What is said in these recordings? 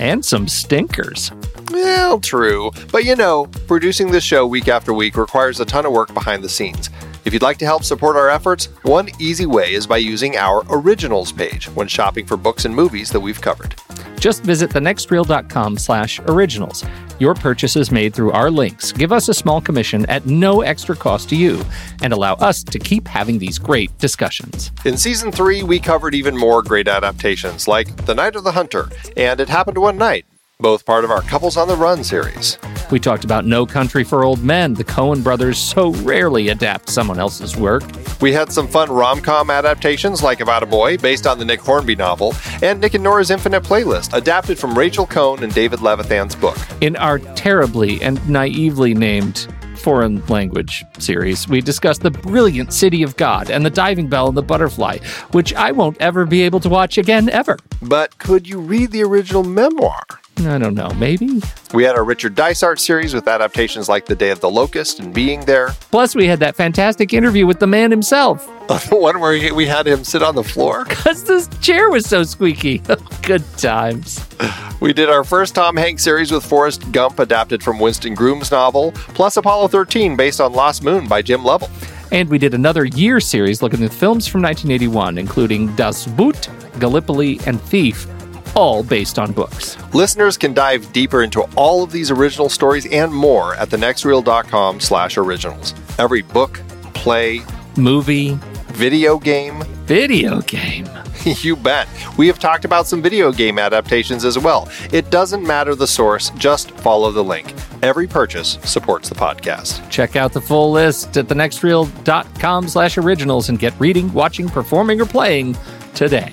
And some stinkers. Well, true. But you know, producing this show week after week requires a ton of work behind the scenes. If you'd like to help support our efforts, one easy way is by using our originals page when shopping for books and movies that we've covered. Just visit thenextreel.com slash originals. Your purchases made through our links give us a small commission at no extra cost to you and allow us to keep having these great discussions. In season three, we covered even more great adaptations like The Night of the Hunter and It Happened One Night, both part of our Couples on the Run series. We talked about No Country for Old Men. The Coen brothers so rarely adapt someone else's work. We had some fun rom com adaptations like About a Boy, based on the Nick Hornby novel, and Nick and Nora's Infinite Playlist, adapted from Rachel Cohn and David Levithan's book. In our terribly and naively named foreign language series, we discussed the brilliant City of God and the Diving Bell and the Butterfly, which I won't ever be able to watch again, ever. But could you read the original memoir? I don't know, maybe? We had our Richard Dysart series with adaptations like The Day of the Locust and Being There. Plus, we had that fantastic interview with the man himself. the one where we had him sit on the floor? Because this chair was so squeaky. Good times. We did our first Tom Hanks series with Forrest Gump, adapted from Winston Groom's novel, plus Apollo 13, based on Lost Moon by Jim Lovell. And we did another year series looking at films from 1981, including Das Boot, Gallipoli, and Thief, all based on books. Listeners can dive deeper into all of these original stories and more at thenextreel.com slash originals. Every book, play, movie, video game, video game. you bet. We have talked about some video game adaptations as well. It doesn't matter the source, just follow the link. Every purchase supports the podcast. Check out the full list at thenextreel.com slash originals and get reading, watching, performing, or playing today.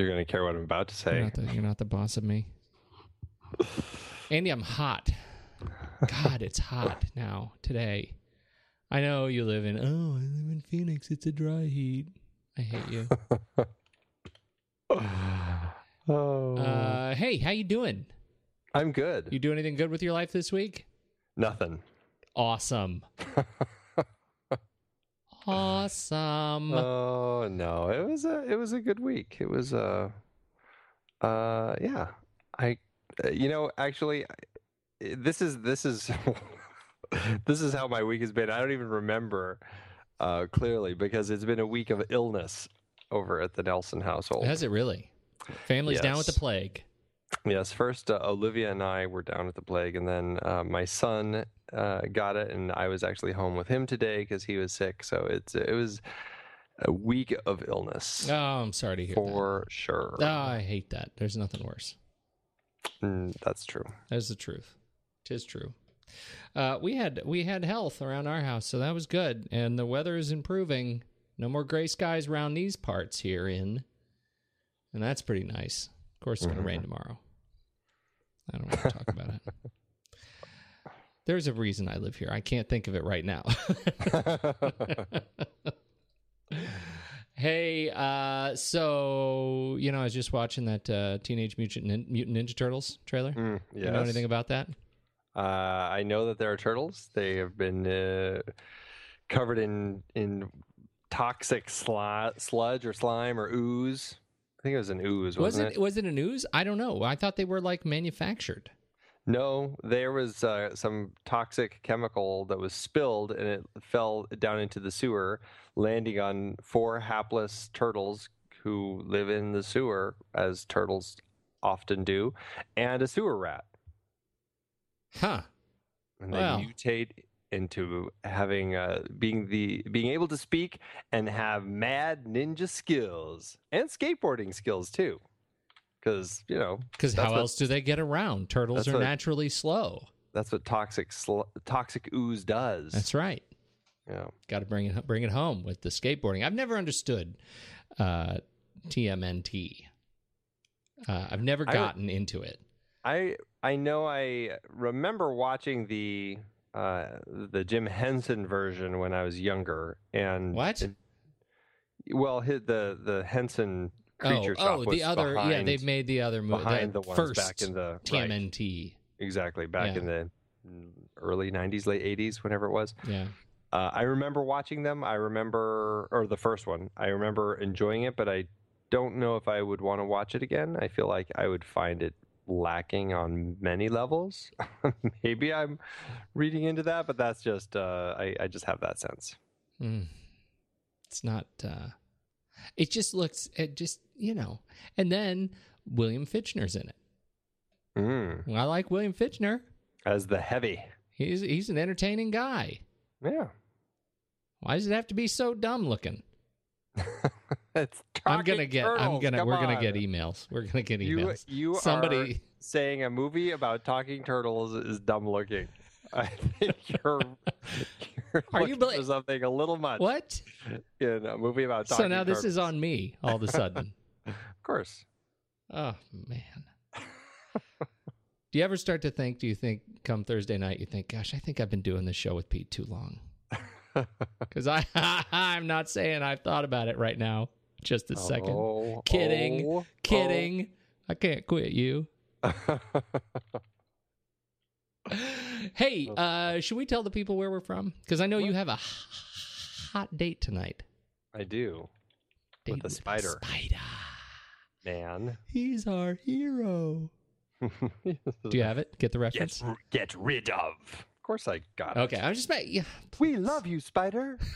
You're going to care what I'm about to say. You're not, the, you're not the boss of me. Andy, I'm hot. God, it's hot now, today. I know you live in, oh, I live in Phoenix. It's a dry heat. I hate you. Oh, Uh, hey, how you doing? I'm good. You do anything good with your life this week? Nothing. Awesome. awesome. Oh no, it was a it was a good week. It was uh uh yeah. I uh, you know actually this is this is this is how my week has been. I don't even remember uh clearly because it's been a week of illness over at the Nelson household. Has it really? Family's down with the plague. Yes, first uh, Olivia and I were down at the plague, and then uh, my son uh, got it, and I was actually home with him today because he was sick. So it's it was a week of illness Oh, I'm sorry to hear for sure. Oh, I hate that. There's nothing worse. Mm, that's true. That's the truth. Tis true. Uh, we had we had health around our house, so that was good. And the weather is improving. No more gray skies around these parts here in, and that's pretty nice. Of course, it's going to rain tomorrow. I don't want to talk about it. There's a reason I live here. I can't think of it right now. hey, uh, so you know, I was just watching that uh, Teenage Mutant Nin- Mutant Ninja Turtles trailer. Mm, You know anything about that? Uh, I know that there are turtles. They have been uh, covered in in toxic sli- sludge or slime or ooze. I think it was an ooze, Was wasn't it was it a news? I don't know. I thought they were like manufactured. No, there was uh, some toxic chemical that was spilled and it fell down into the sewer, landing on four hapless turtles who live in the sewer, as turtles often do, and a sewer rat. Huh. And they Wow. mutate into having uh, being the being able to speak and have mad ninja skills and skateboarding skills too. Because you know Because how what- else do they get around? Turtles are what- naturally slow. that's what toxic sl- toxic ooze does. That's right. yeah. Got to bring it bring it home with the skateboarding. I've never understood uh, TMNT. Uh, I've never I- gotten into it. I I know I remember watching the uh, the Jim Henson version when I was younger, and What? it- well, his, the the Henson creature oh, shop oh, was the other. yeah, they've made the other movie. behind the ones first back in the right, TMNT. exactly back Yeah. in the early '90s, late '80s, whenever it was. Yeah. Uh, I remember watching them. I remember, or the first one. I remember enjoying it, but I don't know if I would want to watch it again. I feel like I would find it lacking on many levels. Maybe I'm reading into that, but that's just uh, I, I just have that sense. Mm. It's not. uh It just looks. It just you know. And then William Fichtner's in it. Mm. Well, I like William Fichtner. As the heavy, He's he's an entertaining guy. yeah. Why does it have to be so dumb looking? it's I'm gonna get. I'm gonna. come We're gonna get emails. We're gonna get emails. you are Somebody. saying a movie about talking turtles is dumb looking. I think you're, you're Are you looking for something a little much What? in a movie about talking So now this is on me all of a sudden. Of course. oh man. Do you ever start to think? Do you think come Thursday night you think, "Gosh, I think I've been doing this show with Pete too long"? Because I, I'm not saying I've thought about it right now. Just a second. Oh, Kidding. oh, Kidding. I can't quit you. oh. Hey, uh, should we tell the people where we're from? Because I know you have a h- hot date tonight. I do, Date With the spider. Spider. man. He's our hero. Do you have it? Get the reference? get, get rid of. Of course, I got it. Okay, I'm just ma- yeah. We love you, Spider.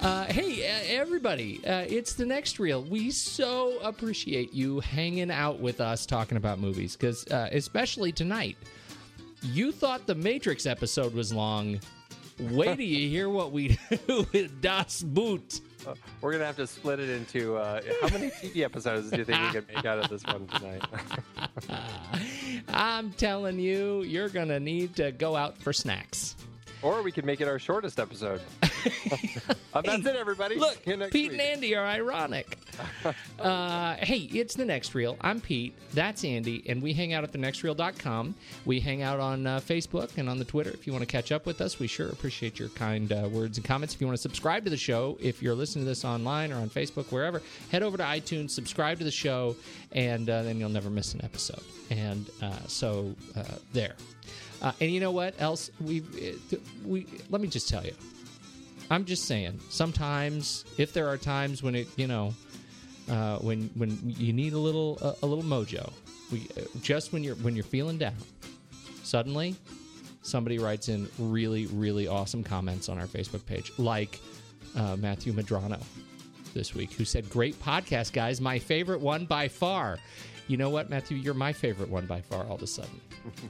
Uh, hey, uh, everybody, uh, it's the next reel. We so appreciate you hanging out with us talking about movies because, uh, especially tonight, you thought the Matrix episode was long. Wait till you hear what we do with Das Boot. Uh, we're gonna have to split it into uh, how many TV episodes do you think we can make out of this one tonight? I'm telling you, you're going to need to go out for snacks. or we can make it our shortest episode. That's it, everybody. Look, See you next Pete week. and Andy are ironic. uh, hey, it's the Next Reel. I'm Pete. That's Andy, and we hang out at thenextreel.com. We hang out on uh, Facebook and on the Twitter. If you want to catch up with us, we sure appreciate your kind uh, words and comments. If you want to subscribe to the show, if you're listening to this online or on Facebook, wherever, head over to iTunes, subscribe to the show, and uh, then you'll never miss an episode. And uh, so uh, there. Uh, and you know what else? We we let me just tell you. I'm just saying. Sometimes, if there are times when it, you know, uh, when when you need a little a little mojo, we uh, just when you're when you're feeling down, suddenly somebody writes in really really awesome comments on our Facebook page, like uh, Matthew Madrano this week, who said, "Great podcast, guys. My favorite one by far." You know what, Matthew? You're my favorite one by far. All of a sudden.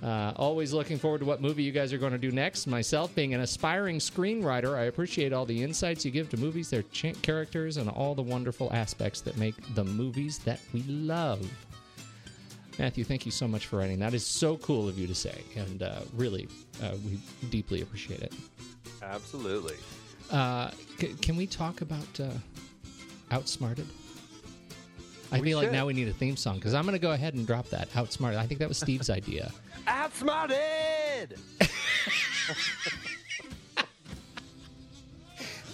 Uh, always looking forward to what movie you guys are going to do next. Myself, being an aspiring screenwriter, I appreciate all the insights you give to movies, their ch- characters, and all the wonderful aspects that make the movies that we love. Matthew, thank you so much for writing. That is so cool of you to say, and uh, really, uh, we deeply appreciate it. Absolutely. Uh, c- can we talk about uh, Outsmarted? I We feel like now we need a theme song because I'm going to go ahead and drop that. Outsmarted. I think that was Steve's idea. Outsmarted!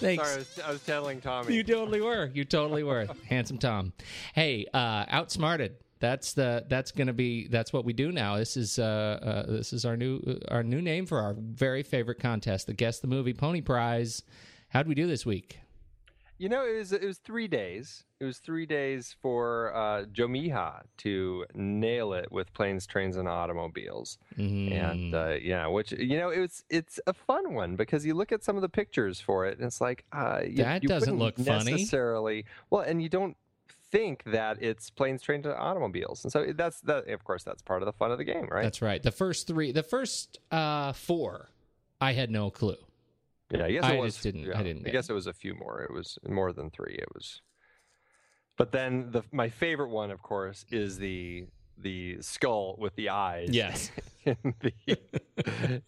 Thanks. Sorry, I was, I was telling Tommy. You totally were. You totally were. Handsome Tom. Hey, uh, outsmarted. That's the that's going to be that's what we do now. This is uh, uh this is our new our new name for our very favorite contest, the Guess the Movie Pony Prize. How'd we do this week? You know, it was it was three days. It was three days for uh, Jomiha to nail it with planes, trains, and automobiles. And uh, yeah, which you know, it's it's a fun one because you look at some of the pictures for it, and it's like uh, you, That you doesn't look funny. necessarily. Well, and you don't think that it's planes, trains, and automobiles, and so that's that. Of course, that's part of the fun of the game, right? That's right. The first three, the first uh, four, I had no clue. Yeah, I guess it I was. just didn't- yeah, I didn't I get guess it was a few more. It was more than three. It was. But then the my favorite one, of course, is the the skull with the eyes. Yes. in the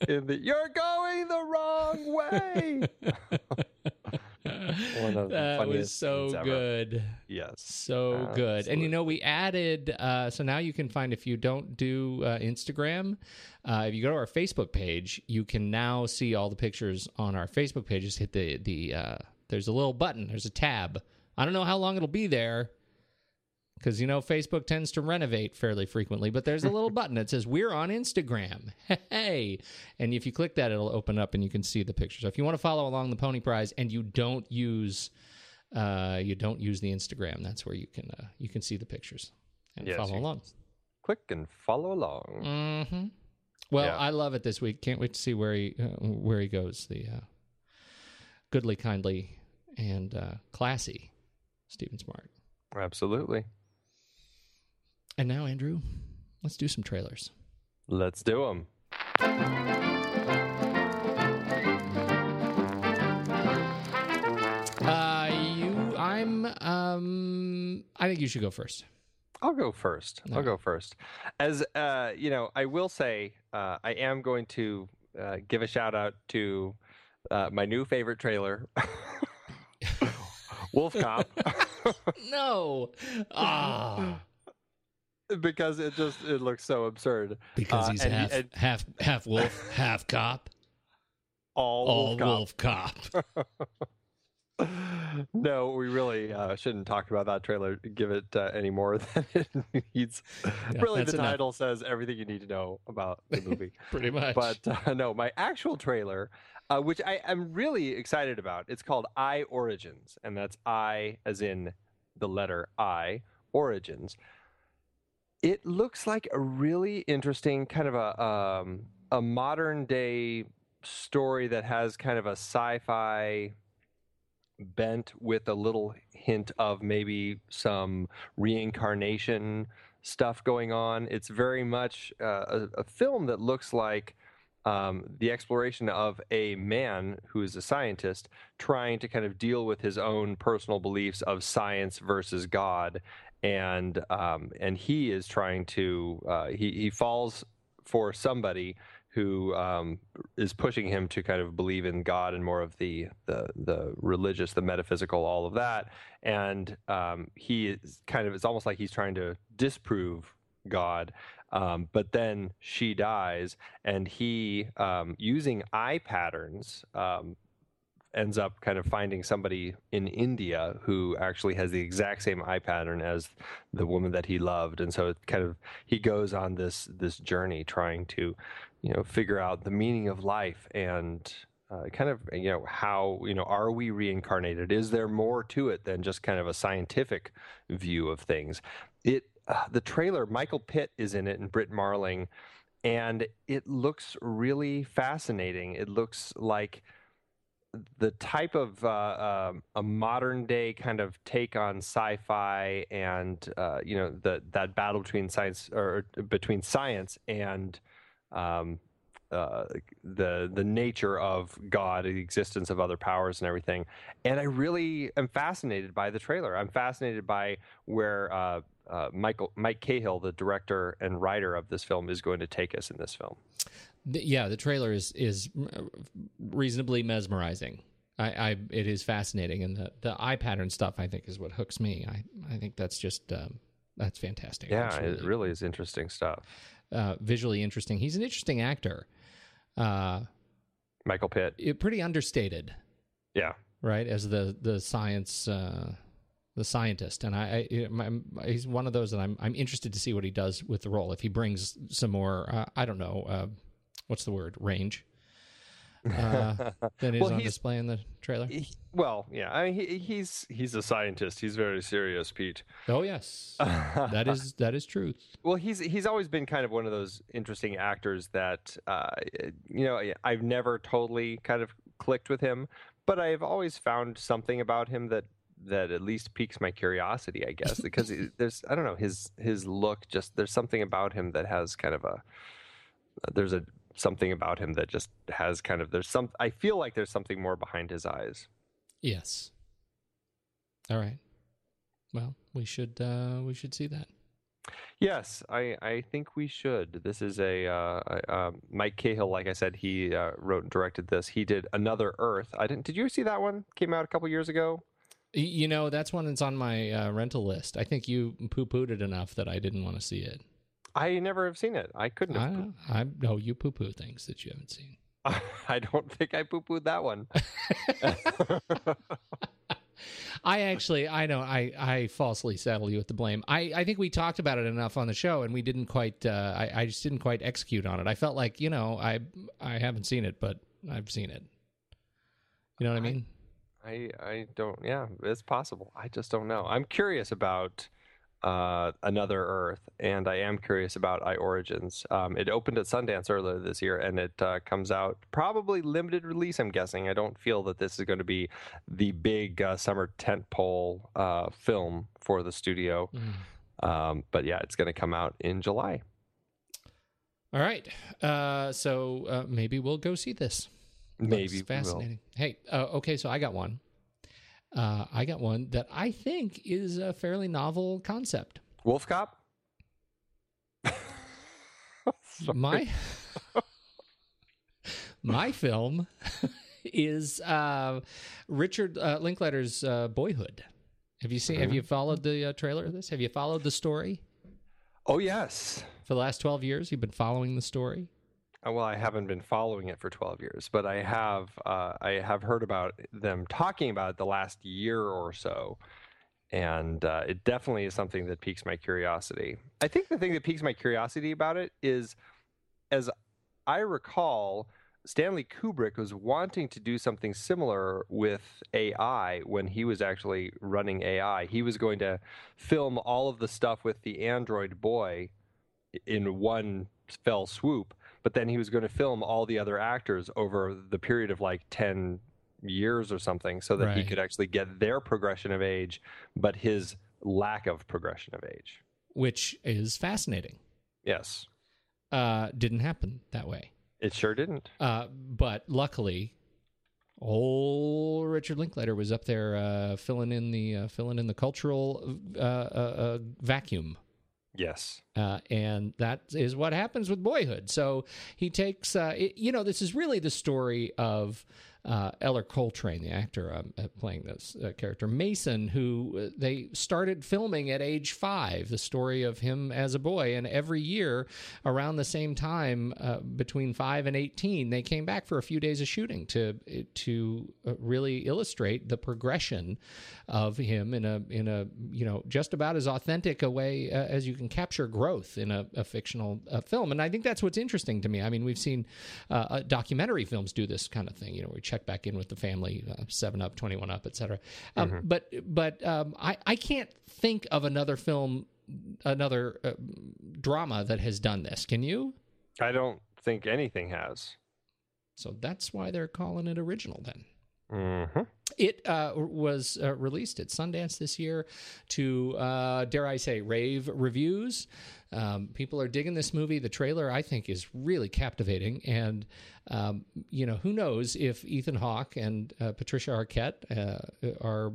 in the you're going the wrong way. One of the that was so good. Yes. So good. And you know, we added, uh, so now you can find, if you don't do uh, Instagram, uh, if you go to our Facebook page, you can now see all the pictures on our Facebook page. Just hit the, the uh, there's a little button, there's a tab. I don't know how long it'll be there because, you know, Facebook tends to renovate fairly frequently, but there's a little button that says, We're on Instagram. Hey. And if you click that, it'll open up and you can see the pictures. So if you want to follow along the Pony Prize and you don't use, uh, you don't use the Instagram. That's where you can uh, you can see the pictures and Yes, follow along. Click and follow along. hmm Well, Yeah. I love it this week. Can't wait to see where he uh, where he goes. The uh, goodly, kindly, and uh, classy Stephen Smart. Absolutely. And now, Andrew, let's do some trailers. Let's do them. Uh, you, I'm, um, I think you should go first. I'll go first. I'll go first. As uh, you know, I will say uh, I am going to uh, give a shout out to uh, my new favorite trailer, Wolf Cop, No, ah, because it just it looks so absurd. because Uh, he's and- half and half half wolf, half cop, all, all Wolf Cop. wolf cop. no, we really uh, shouldn't talk about that trailer. Give it uh, any more than it needs. really, the enough. title says everything you need to know about the movie. Pretty much. but uh, no, my actual trailer, uh, which I am really excited about, it's called I Origins, and that's I as in the letter I Origins. It looks like a really interesting kind of a um, a modern day story that has kind of a sci-fi bent with a little hint of maybe some reincarnation stuff going on. It's very much uh, a, a film that looks like um, the exploration of a man who is a scientist trying to kind of deal with his own personal beliefs of science versus God, and um, and he is trying to uh, he he falls for somebody who um, is pushing him to kind of believe in God and more of the the the religious, the metaphysical, all of that. And um, he is kind of it's almost like he's trying to disprove God. Um, but then she dies, and he, um, using eye patterns, um, ends up kind of finding somebody in India who actually has the exact same eye pattern as the woman that he loved, and so it kind of he goes on this this journey trying to, you know, figure out the meaning of life and. Uh, kind of, you know, how, you know, are we reincarnated? Is there more to it than just kind of a scientific view of things? It, uh, the trailer, Michael Pitt is in it and Brit Marling, and it looks really fascinating. It looks like the type of uh, uh, a modern day kind of take on sci-fi and uh, you know the that battle between science or between science and um, uh, the the nature of God, the existence of other powers and everything. And I really am fascinated by the trailer. I'm fascinated by where uh, uh, Michael Mike Cahill, the director and writer of this film, is going to take us in this film. The, yeah, the trailer is is reasonably mesmerizing. I, I it is fascinating, and the the eye pattern stuff I think is what hooks me. I I think that's just um, that's fantastic. Yeah, it really is interesting stuff. Uh, visually interesting. He's an interesting actor. Uh, Michael Pitt. It, pretty understated. Yeah. Right as the the science. Uh, the scientist, and I, I he's one of those that I'm I'm interested to see what he does with the role. If he brings some more, uh, I don't know, uh, what's the word, range, uh, that is well, on display in the trailer. He, well, yeah, I mean, he, he's he's a scientist. He's very serious, Pete. Oh yes, that is that is truth. Well, he's he's always been kind of one of those interesting actors that uh, you know I've never totally kind of clicked with him, but I've always found something about him that that at least piques my curiosity, I guess, because there's I don't know his his look. Just there's something about him that has kind of a there's a something about him that just has kind of there's some. I feel like there's something more behind his eyes. Yes. All right. Well, we should uh, we should see that. Yes, I, I think we should. This is a uh, uh, Mike Cahill. Like I said, he uh, wrote and directed this. He did Another Earth. I didn't. Did you see that one? Came out a couple years ago. You know, that's one that's on my uh, rental list. I think you poo pooed it enough that I didn't want to see it. I never have seen it. I couldn't have. I, I no, you poo poo things that you haven't seen. I don't think I poo pooed that one. I actually, I know, I, I falsely saddle you with the blame. I, I think we talked about it enough on the show, and we didn't quite. Uh, I, I just didn't quite execute on it. I felt like, you know, I, I haven't seen it, but I've seen it. You know what I, I mean? I I don't. Yeah, it's possible. I just don't know. I'm curious about uh, Another Earth, and I am curious about I Origins. Um, it opened at Sundance earlier this year, and it uh, comes out probably limited release. I'm guessing. I don't feel that this is going to be the big uh, summer tentpole uh, film for the studio. Mm. Um, but yeah, it's going to come out in July. All right. Uh, so uh, maybe we'll go see this. Maybe fascinating. Hey, uh, okay, so I got one. Uh, I got one that I think is a fairly novel concept. Wolf Cop. my my film is uh, Richard uh, Linklater's uh, Boyhood. Have you seen? Mm-hmm. Have you followed the uh, trailer of this? Have you followed the story? Oh yes. For the last twelve years, you've been following the story. Uh, well, I haven't been following it for 12 years, but I have uh, I have heard about them talking about it the last year or so, and uh, it definitely is something that piques my curiosity. I think the thing that piques my curiosity about it is, as I recall, Stanley Kubrick was wanting to do something similar with AI when he was actually running AI. He was going to film all of the stuff with the Android boy in one fell swoop but then he was going to film all the other actors over the period of like 10 years or something so that right. he could actually get their progression of age but his lack of progression of age. Which is fascinating. Yes. Uh didn't happen that way. It sure didn't. Uh but luckily old richard linklater was up there uh filling in the uh, filling in the cultural uh, uh, uh vacuum Yes. Uh, and that is what happens with Boyhood. So he takes, uh, it, you know, this is really the story of uh, Ellar Coltrane, the actor um, uh, playing this uh, character, Mason, who uh, they started filming at age five, the story of him as a boy. And every year around the same time, uh, between five and 18, they came back for a few days of shooting to, to uh, really illustrate the progression of him in a, in a, you know, just about as authentic a way as you can capture growth in a, a fictional film. And I think that's what's interesting to me. I mean, we've seen documentary films do this kind of thing. You know, we check back in with the family, uh, Seven Up, Twenty One Up, etc. Um, But but um, I I can't think of another film, another uh, drama that has done this. Can you? I don't think anything has. So that's why they're calling it original then. Mm-hmm. It uh, was uh, released at Sundance this year to, uh, dare I say, rave reviews. Um, people are digging this movie. The trailer, I think, is really captivating. And, um, you know, who knows if Ethan Hawke and uh, Patricia Arquette uh, are,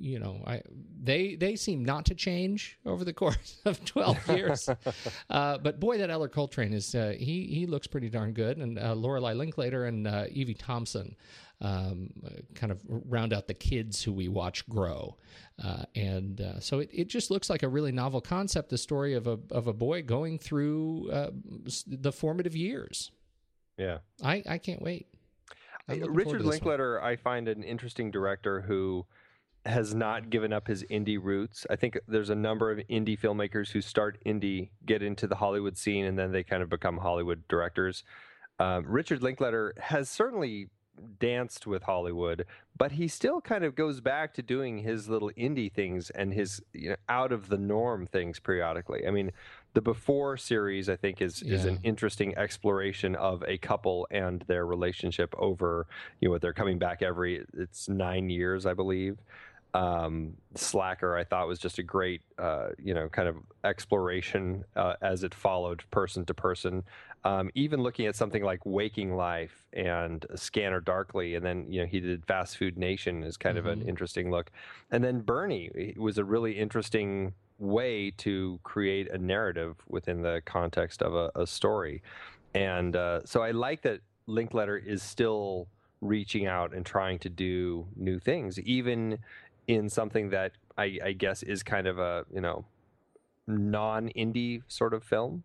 you know, I, they they seem not to change over the course of 12 years. uh, but boy, that Ellar Coltrane is, uh, he, he looks pretty darn good. And uh, Lorelai Linklater and uh, Evie Thompson um, uh, kind of round out the kids who we watch grow. Uh, and uh, so it, it just looks like a really novel concept, the story of a, of a boy going through uh, the formative years. Yeah. I, I can't wait. Forward Richard Linkletter. I find an interesting director who has not given up his indie roots. I think there's a number of indie filmmakers who start indie, get into the Hollywood scene, and then they kind of become Hollywood directors. Um, Richard Linkletter has certainly danced with Hollywood, but he still kind of goes back to doing his little indie things and his you know, out of the norm things periodically. I mean, the Before series, I think, is is an interesting exploration of a couple and their relationship over you know they're coming back every it's nine years, I believe. Um, Slacker, I thought was just a great uh, you know kind of exploration uh, as it followed person to person. Um, even looking at something like Waking Life and Scanner Darkly, and then you know he did Fast Food Nation is kind of an Mhm. interesting look, and then Bernie it was a really interesting way to create a narrative within the context of a, a story, and uh, so I like that Linkletter is still reaching out and trying to do new things, even in something that I, I guess is kind of a you know non-indie sort of film.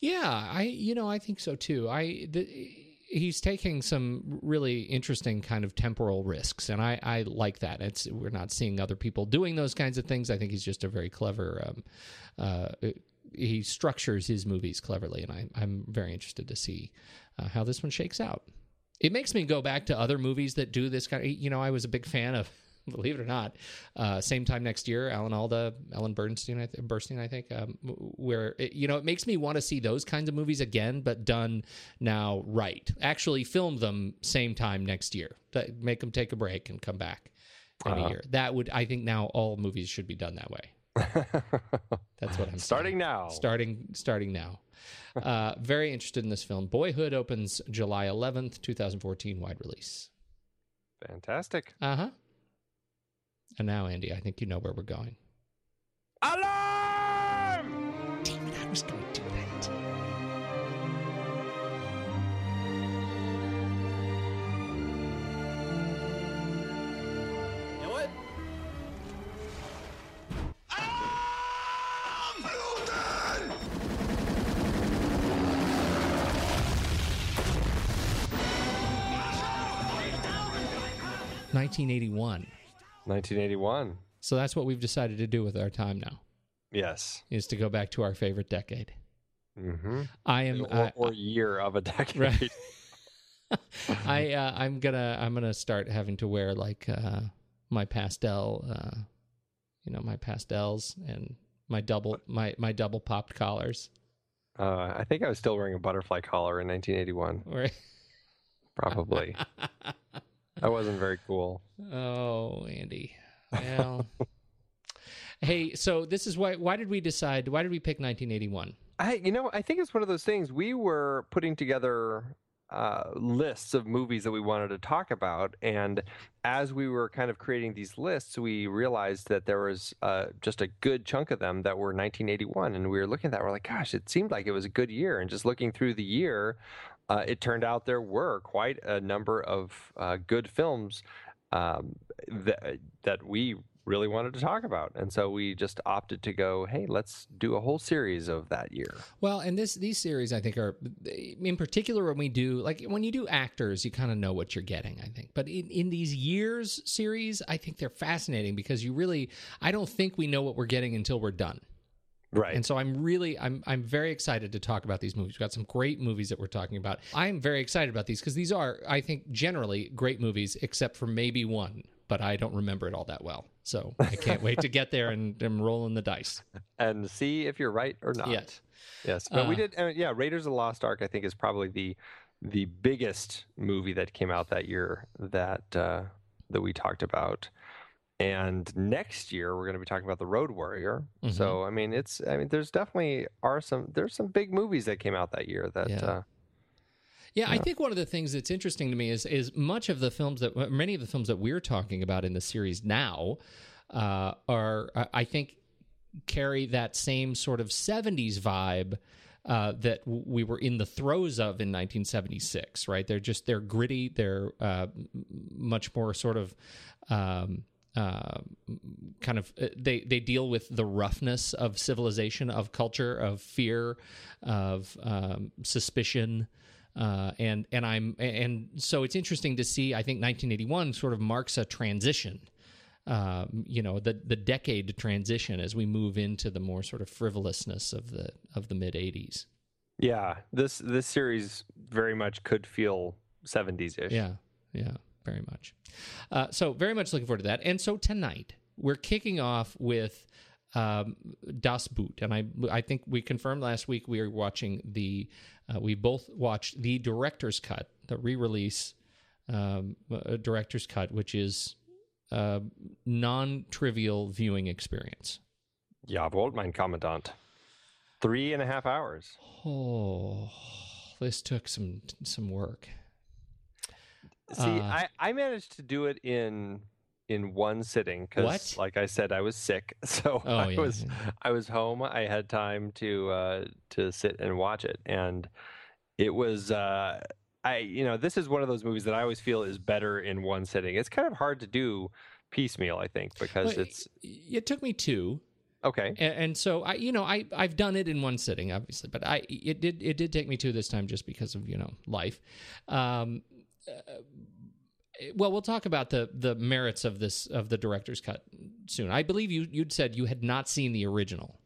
Yeah, I you know I think so too. I the, he's taking some really interesting kind of temporal risks, and I I like that. It's we're not seeing other people doing those kinds of things. I think he's just a very clever. Um, uh, he structures his movies cleverly, and I, I'm very interested to see uh, how this one shakes out. It makes me go back to other movies that do this kind of. You know, I was a big fan of. Believe it or not, uh, same time next year, Alan Alda, Ellen Bernstein, I th- Bernstein, I think, um, where it, you know it makes me want to see those kinds of movies again, but done now right. Actually, film them same time next year. Make them take a break and come back in Uh-huh. year. That would, I think, now all movies should be done that way. That's what I'm saying. Starting now. Starting starting now. Uh, very interested in this film. Boyhood opens July 11th, 2014, wide release. Fantastic. Uh huh. And now, Andy, I think you know where we're going. Alarm! Damn it, I was going to do that. You know what? Alarm! 1981. 1981. So that's what we've decided to do with our time now, Yes. is to go back to our favorite decade. Mm-hmm. I am. Or, I, or year of a decade. Right. I uh, I'm gonna I'm gonna start having to wear like uh, my pastel, uh, you know, my pastels and my double my my double popped collars. Uh, I think I was still wearing a butterfly collar in 1981. Or- Probably. that wasn't very cool. oh, Andy. Well, hey, so this is why. Why did we decide? Why did we pick 1981? I, you know, I think it's one of those things. We were putting together uh, lists of movies that we wanted to talk about, and as we were kind of creating these lists, we realized that there was uh, just a good chunk of them that were 1981, and we were looking at that. We're like, gosh, it seemed like it was a good year, and just looking through the year, uh, it turned out there were quite a number of uh, good films um, that that we really wanted to talk about. And so we just opted to go, hey, let's do a whole series of that year. Well, and this these series I think are in particular when we do like when you do actors, you kind of know what you're getting, I think. But in, in these years series, I think they're fascinating because you really I don't think we know what we're getting until we're done. Right. And so I'm really I'm I'm very excited to talk about these movies. We've got some great movies that we're talking about. I'm very excited about these because these are, I think, generally great movies, except for maybe one, but I don't remember it all that well. So I can't wait to get there and, and rolling the dice. and see if you're right or not. Yet. Yes. But we Uh, did uh, yeah, Raiders of the Lost Ark I think is probably the the biggest movie that came out that year that uh, that we talked about. And next year we're going to be talking about the Road Warrior. Mm-hmm. So I mean, it's I mean, there's definitely are some there's some big movies that came out that year that Yeah. uh, Yeah, I think one of the things that's interesting to me is is much of the films that many of the films that we're talking about in the series now uh, are I- I think carry that same sort of '70s vibe. Uh, that we were in the throes of in 1976, right? They're just they're gritty. They're uh, much more sort of um, uh, kind of uh, they they deal with the roughness of civilization, of culture, of fear, of um, suspicion. Uh, and and I'm and so it's interesting to see. I think 1981 sort of marks a transition. Um, you know, the the decade transition as we move into the more sort of frivolousness of the of the mid 80s. yeah, this this series very much could feel 70s ish. Yeah, yeah, very much. Uh, so very much looking forward to that. And so tonight we're kicking off with um, Das Boot, and I I think we confirmed last week we are watching the uh, we both watched the director's cut, the re-release um, uh, director's cut, which is a non-trivial viewing experience. Jawohl, mein Kommandant. Three and a half hours. Oh, this took some some work. See, Uh, I, I managed to do it in in one sitting because, like I said, I was sick, so Oh, I yeah, was yeah. I was home. I had time to uh, to sit and watch it, and it was. Uh, I you know this is one of those movies that I always feel is better in one sitting. It's kind of hard to do piecemeal, I think, because Well, it's It took me two. okay. and, and so I, you know, I I've done it in one sitting, obviously, but I it did it did take me two this time just because of you know life. Um, uh, well, we'll talk about the the merits of this of the director's cut soon. I believe you you'd said you had not seen the original.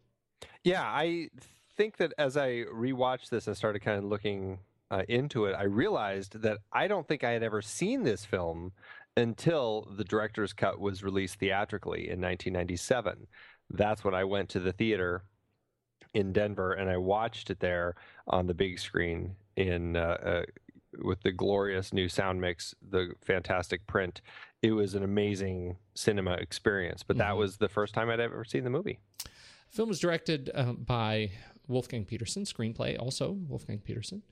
Yeah, I think that as I rewatched this and started kind of looking uh, into it, I realized that I don't think I had ever seen this film until the director's cut was released theatrically in 1997. That's when I went to the theater in Denver and I watched it there on the big screen in uh, uh, with the glorious new sound mix, the fantastic print. It was an amazing cinema experience. But that Mhm. was the first time I'd ever seen the movie. The film was directed uh, by Wolfgang Petersen. Screenplay also Wolfgang Petersen,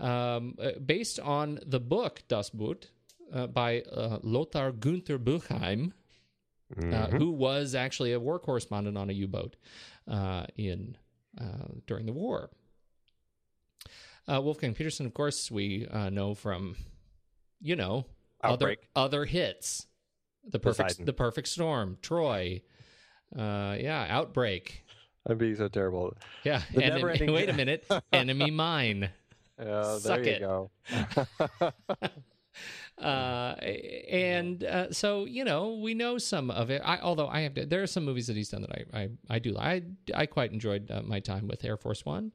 um, uh, based on the book Das Boot uh, by uh, Lothar Gunther Buchheim. uh, Mhm. who was actually a war correspondent on a U-boat uh, in uh, during the war. Uh, Wolfgang Petersen, of course, we uh, know from, you know, Outbreak. other other hits, the perfect Poseidon. the perfect storm, Troy, uh, yeah, Outbreak, I'm being so terrible. yeah, The and Never-Ending- wait a minute, Enemy Mine. Oh, Suck there it. you go. uh, and uh, so you know we know some of it. I, although I have to, there are some movies that he's done that I I, I do I I quite enjoyed uh, my time with Air Force One.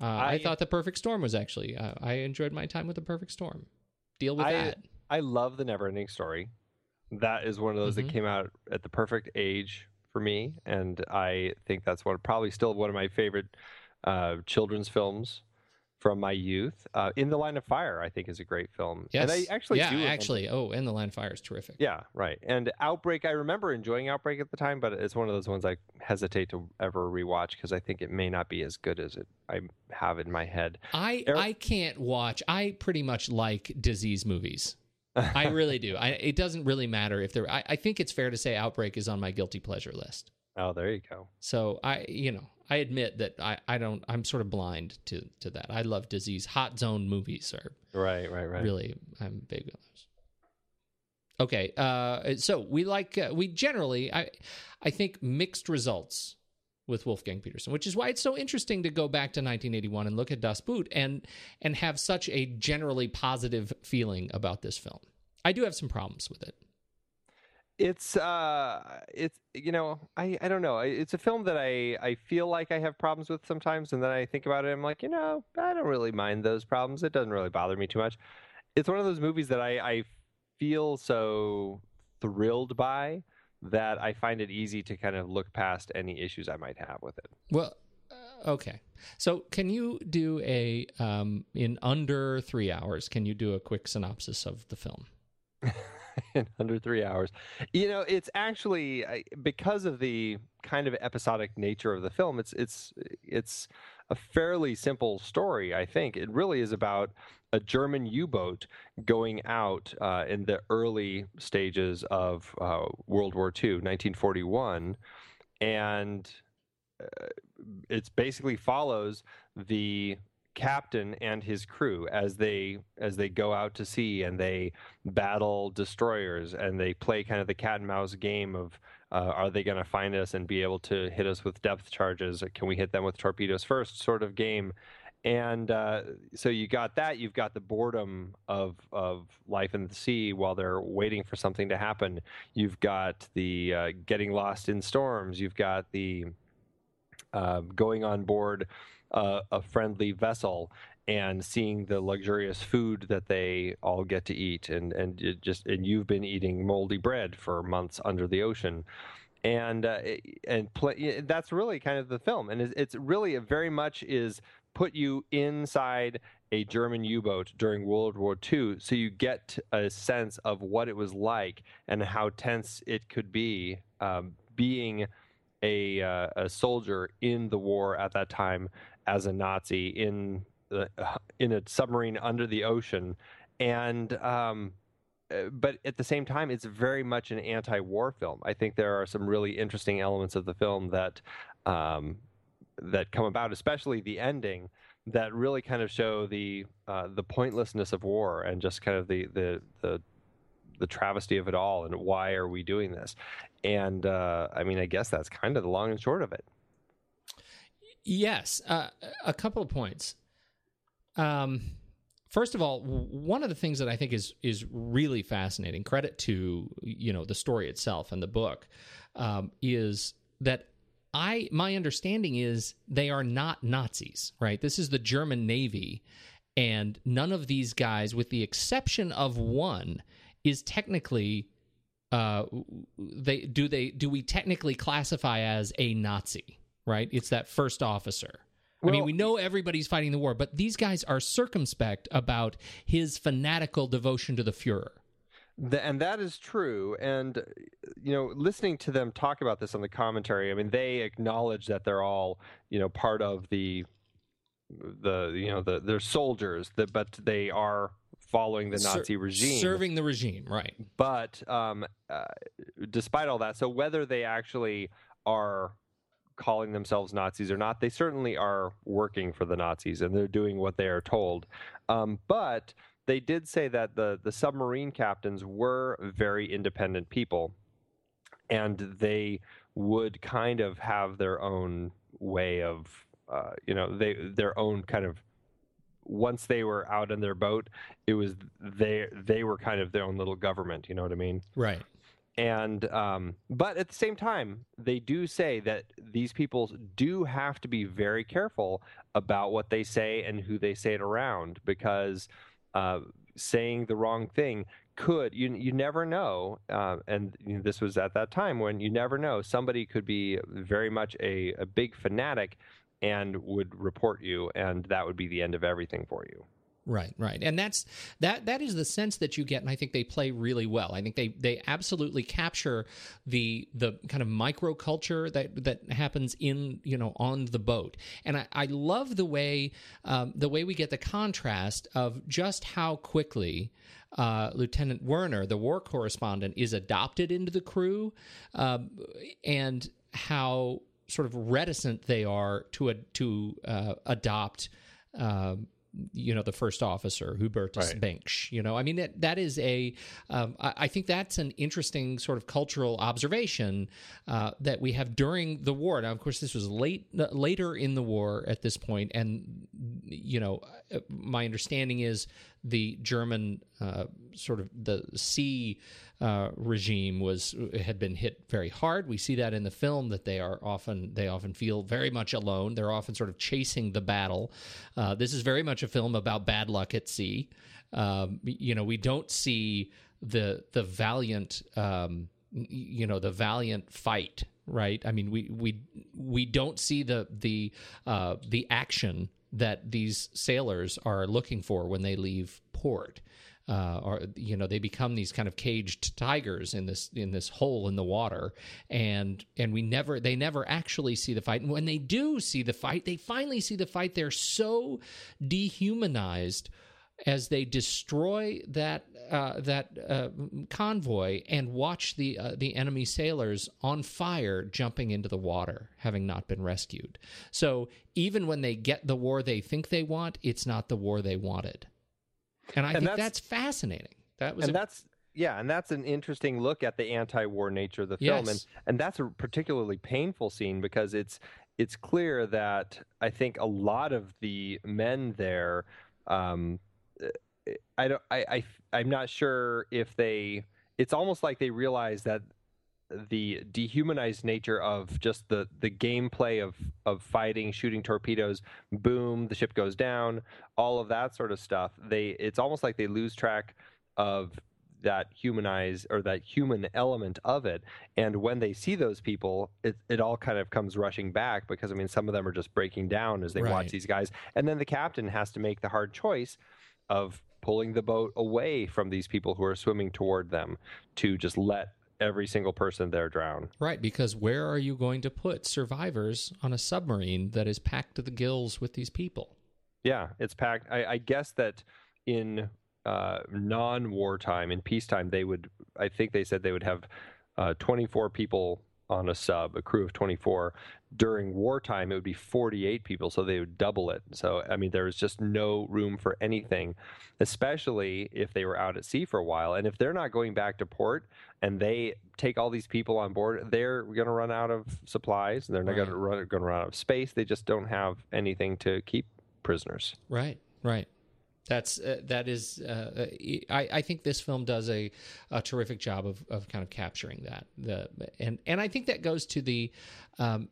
Uh, I, I- thought The Perfect Storm was actually uh, I enjoyed my time with The Perfect Storm. Deal with I- that. I love the Neverending Story. That is one of those Mhm. that came out at the perfect age for me, and I think that's one probably still one of my favorite uh, children's films. From my youth. Uh, In the Line of Fire, I think, is a great film. Yes. And I actually yeah, actually. Oh, and the Line of Fire is terrific. Yeah, right. And Outbreak, I remember enjoying Outbreak at the time, but it's one of those ones I hesitate to ever rewatch because I think it may not be as good as it I have in my head. I Eric- I can't watch. I pretty much like disease movies. I really do. I, it doesn't really matter if they're. I, I think it's fair to say Outbreak is on my guilty pleasure list. Oh, there you go. So I, you know, I admit that I, I don't. I'm sort of blind to to that. I love disease. Hot zone movies are Right, right, right. really. I'm big on those. Okay, uh, so we like uh, we generally I I think mixed results with Wolfgang Petersen, which is why it's so interesting to go back to 1981 and look at Das Boot and and have such a generally positive feeling about this film. I do have some problems with it. It's uh it's you know, I I don't know. It's a film that I I feel like I have problems with sometimes and then I think about it I'm like, you know, I don't really mind those problems. It doesn't really bother me too much. It's one of those movies that I I feel so thrilled by that I find it easy to kind of look past any issues I might have with it. Well, uh, okay. So can you do a um, in under three hours? Can you do a quick synopsis of the film? in under three hours. You know, it's actually because of the kind of episodic nature of the film. It's it's it's a fairly simple story. I think it really is about a German U-boat going out uh, in the early stages of uh, World War II, 1941, and uh, it's basically follows the captain and his crew as they as they go out to sea and they battle destroyers and they play kind of the cat and mouse game of uh, are they going to find us and be able to hit us with depth charges? Can we hit them with torpedoes first? Sort of game. And uh, so you got that you've got the boredom of of life in the sea while they're waiting for something to happen. You've got the uh, getting lost in storms. You've got the uh, going on board uh, a friendly vessel and seeing the luxurious food that they all get to eat and and just and you've been eating moldy bread for months under the ocean. And uh, and play, that's really kind of the film. And it's, it's really a very much is put you inside a German U-boat during World War II so you get a sense of what it was like and how tense it could be um, being a uh, a soldier in the war at that time as a Nazi in the, in a submarine under the ocean, and um, uh, but at the same time, it's very much an anti-war film. I think there are some really interesting elements of the film that um, that come about, especially the ending, that really kind of show the uh, the pointlessness of war and just kind of the the the the travesty of it all and why are we doing this? And uh, i mean i guess that's kind of the long and short of it Yes, uh, a couple of points. Um, first of all, one of the things that I think is is really fascinating. Credit to you know the story itself and the book um, is that I my understanding is they are not Nazis, right? This is the German Navy, and none of these guys, with the exception of one, is technically. Uh, they do they do we technically classify as a Nazi? Right, it's that first officer. I mean, we know everybody's fighting the war, but these guys are circumspect about his fanatical devotion to the Fuhrer. Th- and that is true. And, you know, listening to them talk about this on the commentary, I mean, they acknowledge that they're all, you know, part of the, the you know, the they're soldiers, that, but they are following the Ser- Nazi regime. serving the regime, right? but um, uh, despite all that, so whether they actually are calling themselves Nazis or not, they certainly are working for the Nazis and they're doing what they are told. Um, but they did say that the the submarine captains were very independent people, and they would kind of have their own way of, uh, you know, they their own kind of. Once they were out in their boat, it was they they were kind of their own little government. You know what I mean? Right. And um, but at the same time they do say that these people do have to be very careful about what they say and who they say it around because uh, saying the wrong thing could you you never know uh, and you know, this was at that time when you never know somebody could be very much a, a big fanatic and would report you, and that would be the end of everything for you. Right, right, and that's that. That is the sense that you get, and I think they play really well. I think they they absolutely capture the the kind of microculture that that happens in you know on the boat, and I, I love the way um, the way we get the contrast of just how quickly uh, Lieutenant Werner, the war correspondent, is adopted into the crew, um, and how sort of reticent they are to to uh, adopt. Uh, you know the first officer Hubertus Right. Bengsch. You know, I mean that that is a. Um, I, I think that's an interesting sort of cultural observation uh, that we have during the war. Now, of course, this was late later in the war at this point, and you know, uh, my understanding is the German uh, sort of the sea uh, regime was had been hit very hard. We see that in the film that they are often they often feel very much alone. They're often sort of chasing the battle. Uh, this is very much a film about bad luck at sea. Um, you know, we don't see the the valiant um, you know the valiant fight right i mean we we we don't see the the uh the action that these sailors are looking for when they leave port. Uh, or you know they become these kind of caged tigers in this in this hole in the water. And and we never they never actually see the fight. And when they do see the fight they finally see the fight. They're so dehumanized as they destroy that uh, that uh, convoy and watch the uh, the enemy sailors on fire jumping into the water, having not been rescued. So even when they get the war they think they want, it's not the war they wanted, and I And think that's- that's, fascinating. That was and a, that's yeah, and that's an interesting look at the anti-war nature of the film, and and that's a particularly painful scene because it's it's clear that I think a lot of the men there, um, I don't, I, I, I'm not sure if they. It's almost like they realize that the dehumanized nature of just the the gameplay of of fighting, shooting torpedoes, boom, the ship goes down, all of that sort of stuff. They it's almost like they lose track of that humanize or that human element of it and when they see those people it, it all kind of comes rushing back because i mean some of them are just breaking down as they watch these guys and then the captain has to make the hard choice of pulling the boat away from these people who are swimming toward them to just let every single person there drown right because where are you going to put survivors on a submarine that is packed to the gills with these people? Yeah, it's packed. I, I guess that in uh, non-wartime, in peacetime, they would. I think they said they would have uh, 24 people on a sub, a crew of 24. During wartime, it would be 48 people, so they would double it. So I mean, there was just no room for anything, especially if they were out at sea for a while. And if they're not going back to port and they take all these people on board, they're going to run out of supplies. And they're not run going to run out of space. They just don't have anything to keep prisoners. Right, right. That's uh, that is. Uh, I I think this film does a, a terrific job of, of kind of capturing that. The and and I think that goes to the um,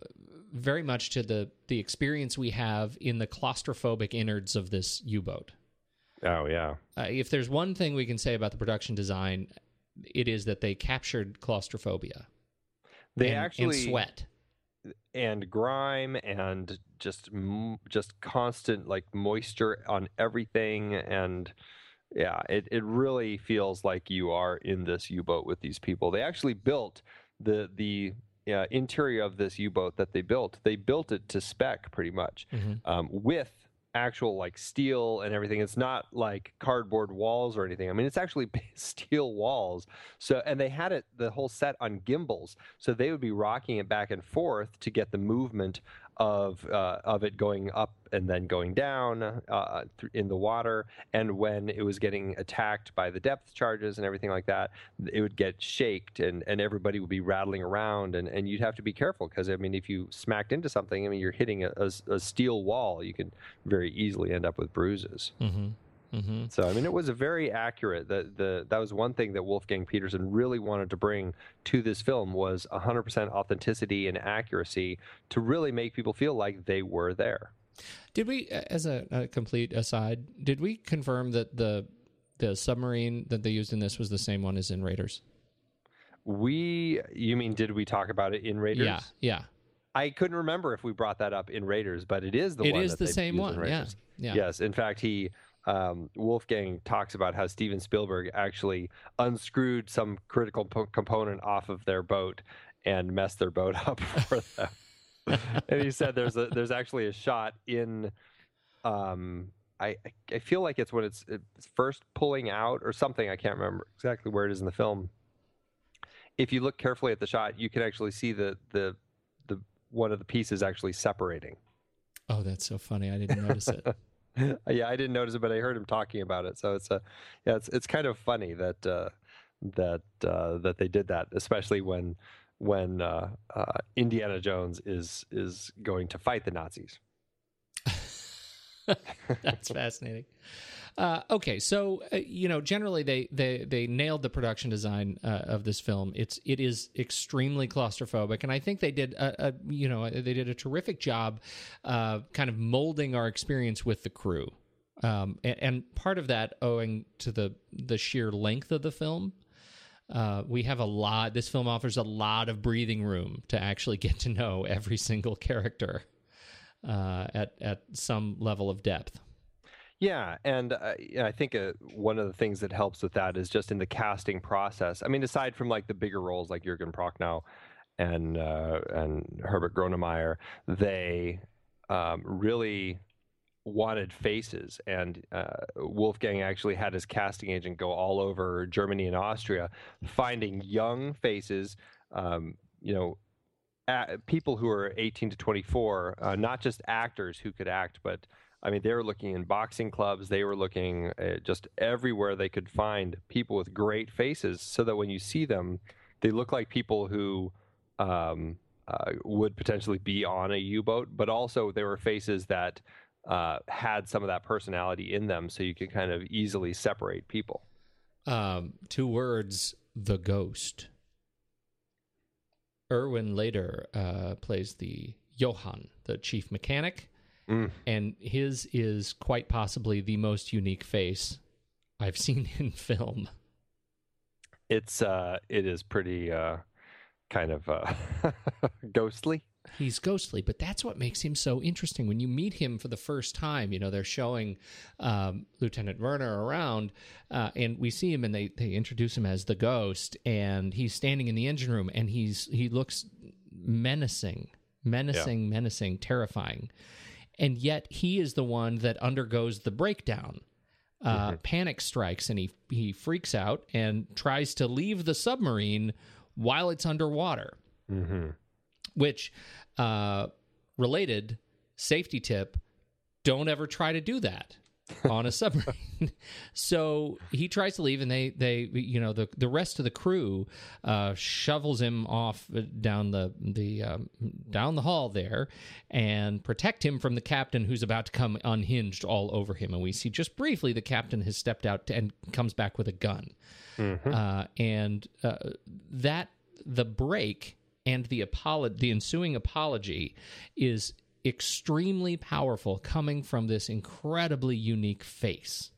very much to the the experience we have in the claustrophobic innards of this U boat. Oh yeah. Uh, if there's one thing we can say about the production design, it is that they captured claustrophobia. They and, actually and sweat. And grime and just just constant like moisture on everything and yeah, it it really feels like you are in this U-boat with these people. They actually built the the uh, interior of this U-boat that they built. They built it to spec pretty much Mhm. um, with actual like steel and everything. It's not like cardboard walls or anything. I mean, it's actually steel walls. So, and they had it the whole set on gimbals, so they would be rocking it back and forth to get the movement of uh, of it going up and then going down uh, in the water. And when it was getting attacked by the depth charges and everything like that, it would get shaked and, and everybody would be rattling around. And, and you'd have to be careful because, I mean, if you smacked into something, I mean, you're hitting a steel wall, you could very easily end up with bruises. Mm-hmm. Mm-hmm. So I mean, it was a very accurate. The the that was one thing that Wolfgang Petersen really wanted to bring to this film was 100% authenticity and accuracy to really make people feel like they were there. Did we, as a, a complete aside, did we confirm that the the submarine that they used in this was the same one as in Raiders? We, you mean, did we talk about it in Raiders? Yeah, yeah. I couldn't remember if we brought that up in Raiders, but it is the It one is that the same one. Yeah. Yeah. Yes, in fact, he um, Wolfgang talks about how Steven Spielberg actually unscrewed some critical po- component off of their boat and messed their boat up for them. and he said there's a there's actually a shot in um I I feel like it's when it's, it's first pulling out or something I can't remember exactly where it is in the film. If you look carefully at the shot, you can actually see the the the one of the pieces actually separating. Oh, that's so funny. I didn't notice it. yeah, I didn't notice it, but I heard him talking about it. So it's a yeah, it's it's kind of funny that uh, that uh, that they did that, especially when when uh, uh, Indiana Jones is is going to fight the Nazis. That's fascinating. Uh, okay, so uh, you know, generally they they they nailed the production design uh, of this film. It's it is extremely claustrophobic, and I think they did a, a you know they did a terrific job, uh, kind of molding our experience with the crew. Um, and, and part of that owing to the the sheer length of the film. Uh, we have a lot. This film offers a lot of breathing room to actually get to know every single character uh, at at some level of depth. Yeah, and I think uh, one of the things that helps with that is just in the casting process. I mean, aside from like the bigger roles like Jürgen Prochnow and uh, and Herbert Gronemeyer, they um, really wanted faces, and uh, Wolfgang actually had his casting agent go all over Germany and Austria, finding young faces. Um, you know, people who are 18 to 24, uh, not just actors who could act, but I mean, they were looking in boxing clubs. They were looking uh, just everywhere they could find people with great faces, so that when you see them, they look like people who um, uh, would potentially be on a U-boat, but also they were faces that uh, had some of that personality in them, so you could kind of easily separate people. Um, two words: the ghost. Erwin Leder uh, plays the Johann, the chief mechanic, Mm. and his is quite possibly the most unique face I've seen in film. It's uh, it is pretty uh, kind of uh, ghostly. He's ghostly, but that's what makes him so interesting. When you meet him for the first time, you know they're showing um, Lieutenant Werner around, uh, and we see him, and they they introduce him as the ghost, and he's standing in the engine room, and he's he looks menacing, menacing, menacing, terrifying, and yet he is the one that undergoes the breakdown. Uh, Panic strikes, and he he freaks out and tries to leave the submarine while it's underwater Mm-hmm. Which uh related safety tip don't ever try to do that on a submarine. So he tries to leave and they they you know the the rest of the crew uh shovels him off down the the um, down the hall there and protect him from the captain who's about to come unhinged all over him. And we see just briefly the captain has stepped out and comes back with a gun. Uh, and uh, that the break and the apolo- the ensuing apology is extremely powerful, coming from this incredibly unique face.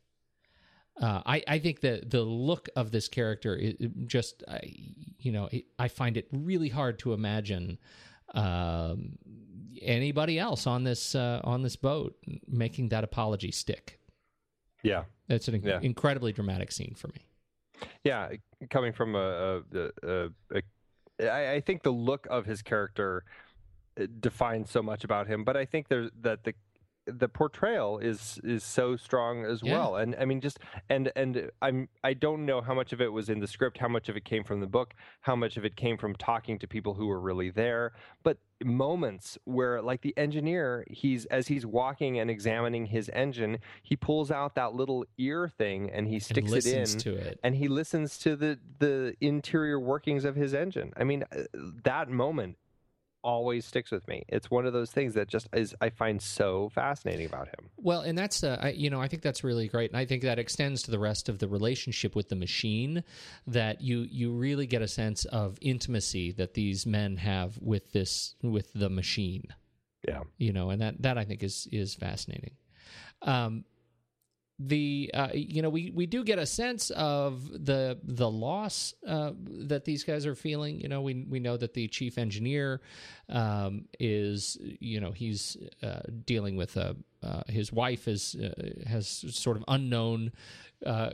Uh, I, I think that the look of this character is just, I, you know, it, I find it really hard to imagine um, anybody else on this uh, on this boat making that apology stick. Yeah, It's an Yeah. incredibly dramatic scene for me. yeah. Coming from a, a, a, a I, I think the look of his character uh, defines so much about him. But I think there that the the portrayal is is so strong as Yeah. well. And I mean, just and and I'm I don't know how much of it was in the script, how much of it came from the book, how much of it came from talking to people who were really there. But moments where, like the engineer, he's as he's walking and examining his engine, he pulls out that little ear thing and he And sticks it listens in to it. and he listens to the the interior workings of his engine. I mean, uh, that moment always sticks with me. It's one of those things that just is I find so fascinating about him. Well, and that's uh, I, you know I think that's really great, and I think that extends to the rest of the relationship with the machine. That you you really get a sense of intimacy that these men have with this with the machine. Yeah. You know, and that that I think is is fascinating. Um, the uh, you know we we do get a sense of the the loss uh, that these guys are feeling. You know, we we know that the chief engineer um, is you know he's uh, dealing with a uh, his wife is uh, has sort of unknown uh,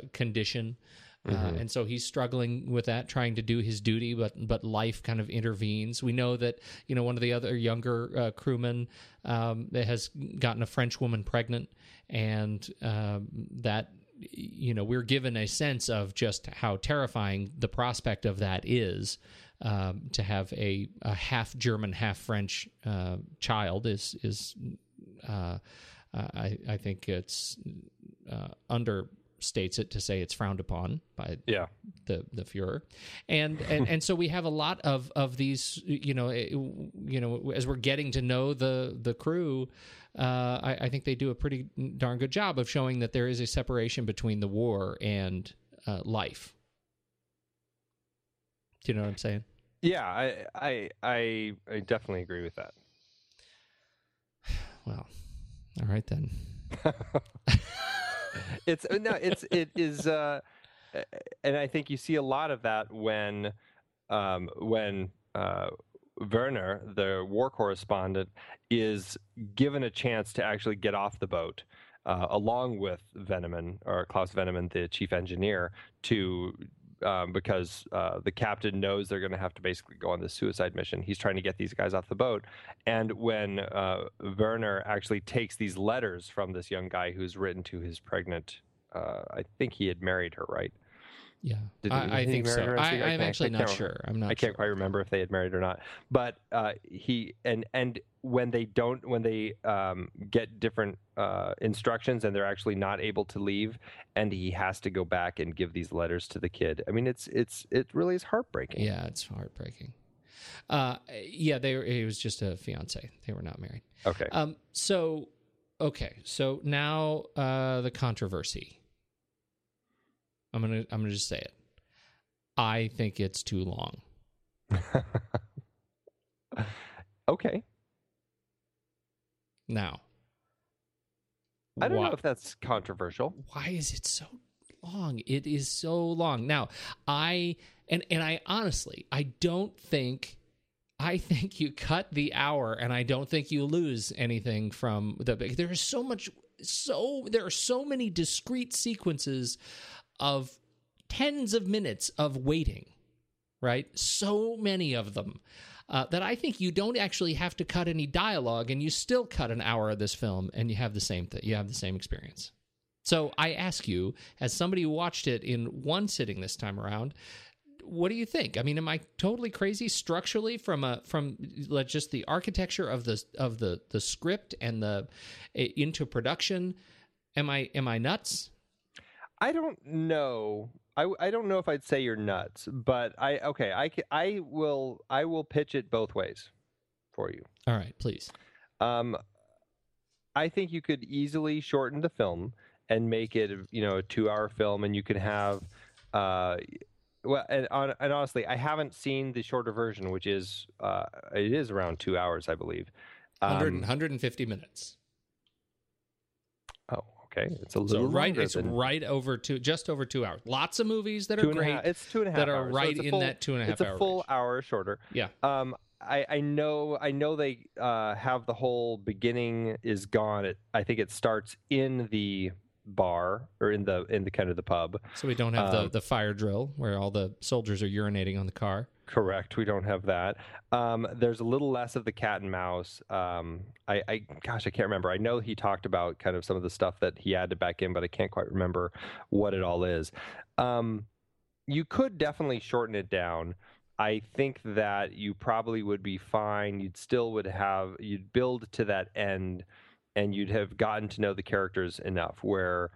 condition. Uh, and so he's struggling with that, trying to do his duty, but but life kind of intervenes. We know that you know one of the other younger uh, crewmen um, that has gotten a French woman pregnant, and um, that you know we're given a sense of just how terrifying the prospect of that is. Um, to have a, a half German, half French uh, child is is uh, I, I think it's uh, understates it to say it's frowned upon by Yeah. the the Fuhrer, and and and so we have a lot of of these, you know, eh, you know, as we're getting to know the the crew, uh, I, I think they do a pretty darn good job of showing that there is a separation between the war and uh, life. Do you know what I'm saying? Yeah, I, I I I definitely agree with that. Well, all right then. it's uh, no, it's it is, uh, and I think you see a lot of that when um, when uh, Werner, the war correspondent, is given a chance to actually get off the boat. Uh, along with Wennemann or Klaus Wennemann, the chief engineer, to um, because uh, the captain knows they're going to have to basically go on this suicide mission. He's trying to get these guys off the boat. And when uh, Werner actually takes these letters from this young guy who's written to his pregnant, uh, I think he had married her, right? Yeah, Did I, I did he think so. I I, I can't- actually not sure. I'm not. I can't sure. quite remember if they had married or not. But uh, he and and when they don't, when they um, get different uh, instructions and they're actually not able to leave, and he has to go back and give these letters to the kid. I mean, it's it's it really is heartbreaking. Yeah, it's heartbreaking. Uh, yeah, they were, it was just a fiance. They were not married. Okay. Um, so okay, so now uh, the controversy. I'm gonna I'm gonna just say it. I think it's too long. okay. Now, I don't why, know if that's controversial. why is it so long? It is so long. Now, I and and I honestly, I don't think I think you cut the hour and I don't think you lose anything from the there is so much so there are so many discrete sequences of tens of minutes of waiting, right? So many of them. Uh, that I think you don't actually have to cut any dialogue, and you still cut an hour of this film, and you have the same thing. You have the same experience. So I ask you, as somebody who watched it in one sitting this time around, what do you think? I mean, am I totally crazy structurally from a from just the architecture of the of the the script and the eh, into production? Am I am I nuts? I don't know. I, I don't know if I'd say you're nuts, but I okay. I I will I will pitch it both ways for you. All right, please. Um, I think you could easily shorten the film and make it, you know, a two-hour film, and you can have, uh, well, and, and honestly, I haven't seen the shorter version, which is, uh, it is around two hours, I believe. 100, Um, 150 minutes. Okay, it's a So little right, it's than right over two, just over two hours. Lots of movies that are two and a great. half- It's two and a half that are hours, so right a in full- that two and a half It's a hour full range. hour shorter. Yeah. Um, I, I know I know they uh, have the whole beginning is gone. It, I think it starts in the bar or in the in the kind of the pub. So we don't have the, Um, the fire drill where all the soldiers are urinating on the car. Correct. We don't have that. Um, there's a little less of the cat and mouse. Um, I, I, gosh, I can't remember. I know he talked about kind of some of the stuff that he added back in, but I can't quite remember what it all is. Um, you could definitely shorten it down. I think that you probably would be fine. You'd still would have you'd build to that end, and you'd have gotten to know the characters enough where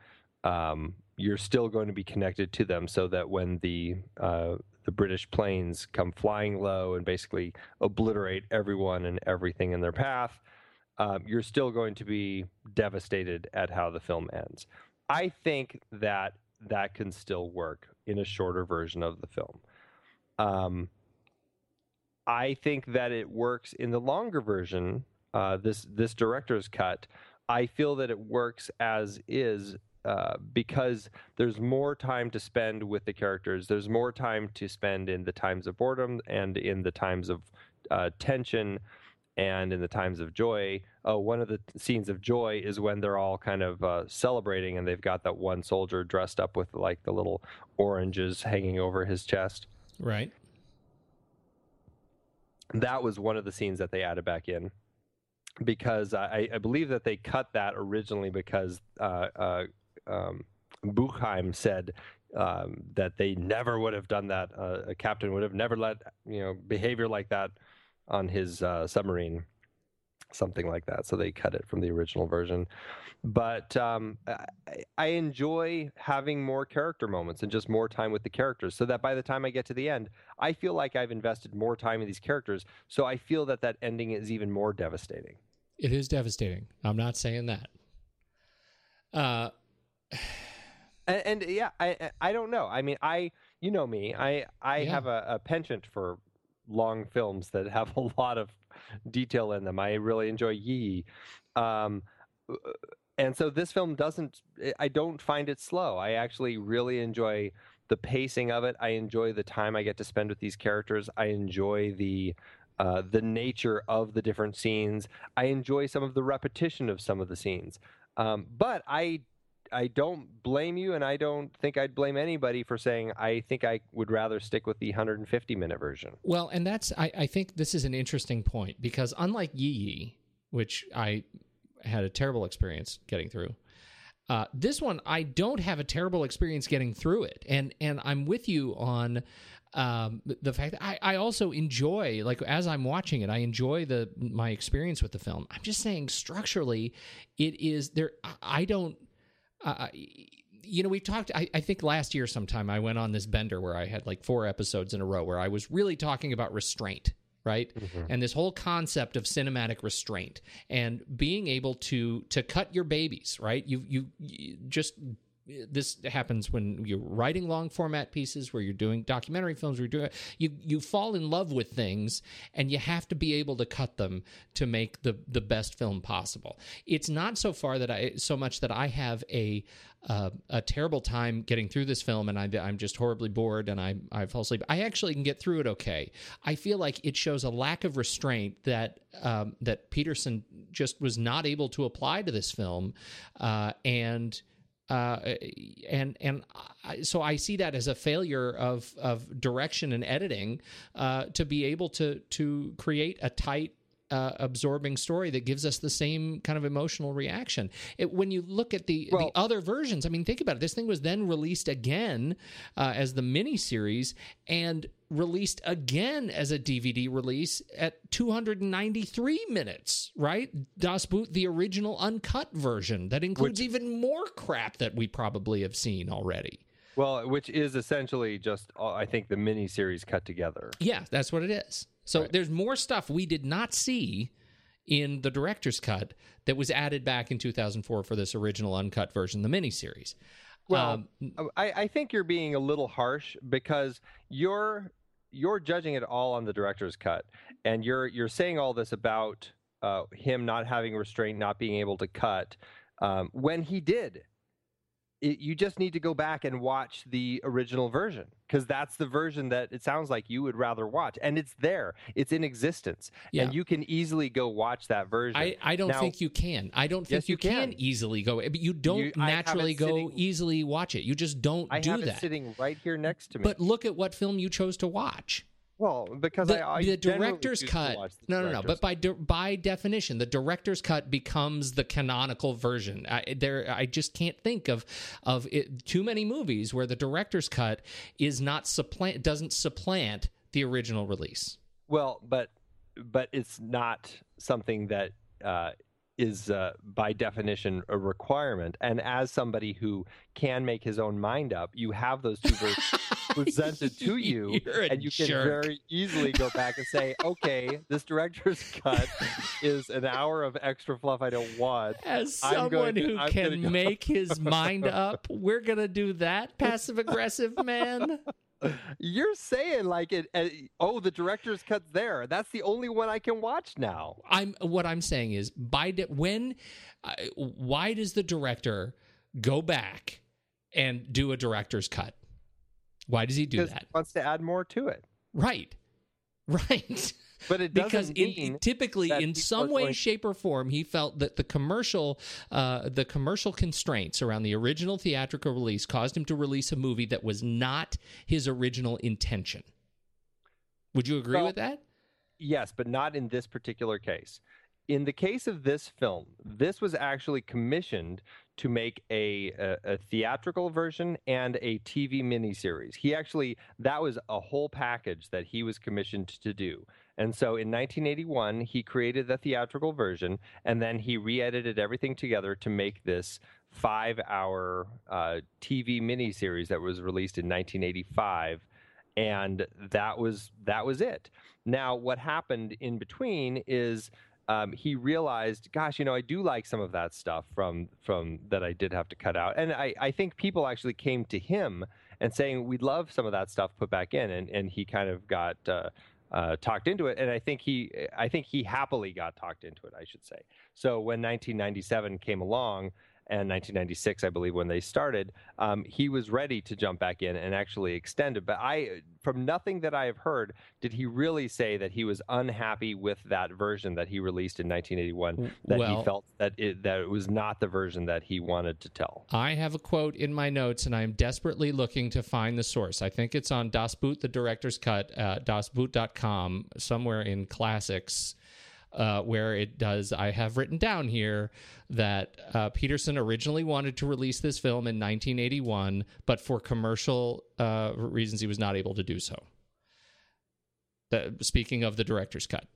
um, you're still going to be connected to them, so that when the uh, the British planes come flying low and basically obliterate everyone and everything in their path, um, you're still going to be devastated at how the film ends. I think that that can still work in a shorter version of the film. Um, I think that it works in the longer version. Uh, this this director's cut. I feel that it works as is uh, because there's more time to spend with the characters. There's more time to spend in the times of boredom and in the times of uh, tension and in the times of joy. Oh, one of the scenes of joy is when they're all kind of uh, celebrating and they've got that one soldier dressed up with like the little oranges hanging over his chest. Right. That was one of the scenes that they added back in because I, I believe that they cut that originally because uh, uh, um, Buchheim said um, that they never would have done that. Uh, a captain would have never let you know behavior like that on his uh, submarine, something like that. So they cut it from the original version. But um, I, I enjoy having more character moments and just more time with the characters, so that by the time I get to the end, I feel like I've invested more time in these characters. So I feel that that ending is even more devastating. It is devastating. I'm not saying that. Uh, and, and, yeah, I I don't know. I mean, I you know me. I I Yeah. have a, a penchant for long films that have a lot of detail in them. I really enjoy Yi. Um, and so this film doesn't. I don't find it slow. I actually really enjoy the pacing of it. I enjoy the time I get to spend with these characters. I enjoy the uh, the nature of the different scenes. I enjoy some of the repetition of some of the scenes. Um, but I I don't blame you, and I don't think I'd blame anybody for saying I think I would rather stick with the 150 minute version. Well, and that's I, I think this is an interesting point because unlike Yi Yi, which I had a terrible experience getting through, uh, this one I don't have a terrible experience getting through it, and and I'm with you on um, the- fact that I, I also enjoy like as I'm watching it, I enjoy the my experience with the film. I'm just saying structurally, it is there. I don't. Uh, you know, we talked. I, I think last year sometime I went on this bender where I had like four episodes in a row where I was really talking about restraint, right? And this whole concept of cinematic restraint and being able to to cut your babies, right? You you, you just this happens when you're writing long format pieces where you're doing documentary films where you're doing you you fall in love with things and you have to be able to cut them to make the the best film possible. It's not so far that i so much that i have a uh, a terrible time getting through this film and I, i'm just horribly bored and i i fall asleep. I actually can get through it okay. I feel like it shows a lack of restraint that um, that Petersen just was not able to apply to this film uh, and uh, and and I, so I see that as a failure of of direction and editing uh, to be able to to create a tight. Uh, absorbing story that gives us the same kind of emotional reaction. It, when you look at the Well- the other versions, I mean, think about it. This thing was then released again uh, as the mini series and released again as a DVD release at 293 minutes. Right, Das Boot, the original uncut version that includes even more crap that we probably have seen already. Well, which is essentially just uh, I think the mini series cut together. Yeah, that's what it is. So there's more stuff we did not see in the director's cut that was added back in 2004 for this original uncut version, the miniseries. Well, Um, I, I think you're being a little harsh because you're you're judging it all on the director's cut, and you're you're saying all this about uh, him not having restraint, not being able to cut um, when he did. It, you just need to go back and watch the original version because that's the version that it sounds like you would rather watch, and it's there, it's in existence, Yeah. and you can easily go watch that version. I, I don't Now- think you can. I don't think Yes, you, can. can. easily go. But you don't You- it naturally go sitting- easily watch it. You just don't I do have it that. sitting right here next to me. But look at what film you chose to watch. Well, because the, I, I the director's cut the no no no but by de- by definition the director's cut becomes the canonical version. I, there i just can't think of of it, too many movies where the director's cut is not supplant doesn't supplant the original release. Well, but but it's not something that uh, is uh, by definition a requirement. And as somebody who can make his own mind up, you have those two versions presented to you, and you can very easily go back and say, "Okay, this director's cut is an hour of extra fluff I don't want." as someone to- who I'm can go- make his mind up we're gonna do that passive aggressive man You're saying like it. Uh, oh, the director's cut's there. That's the only one I can watch now. I'm what I'm saying is by de- when uh, why does the director go back and do a director's cut? Why does he do that? he wants to add more to it. Right. Right. But it because doesn't in, mean typically in some way going- shape or form he felt that the commercial uh, the commercial constraints around the original theatrical release caused him to release a movie that was not his original intention would you agree Well, with that Yes, but not in this particular case. In the case of this film, this was actually commissioned to make a, a, a theatrical version and a TV miniseries. He actually, that was a whole package that he was commissioned to do. And so in 1981, he created the theatrical version and then he re edited everything together to make this five hour uh, TV miniseries that was released in 1985 and that was that was it. Now, what happened in between is um, he realized, gosh, you know, I do like some of that stuff from from that I did have to cut out, and I, I think people actually came to him and saying we'd love some of that stuff put back in, and and he kind of got. Uh, uh, talked into it, and I think he, I think he happily got talked into it. I should say. So when 1997 came along, and 1996, I believe, when they started, um, he was ready to jump back in and actually extend it. But I, from nothing that I have heard, did he really say that he was unhappy with that version that he released in 1981? That well- he felt that it, that it was not the version that he wanted to tell. I have a quote in my notes, and I'm desperately looking to find the source. I think it's on Das Boot, the director's cut, uh, dasboot.com, somewhere in classics, uh, where it does. I have written down here that uh, Petersen originally wanted to release this film in 1981, but for commercial uh, reasons, he was not able to do so. The, speaking of the director's cut.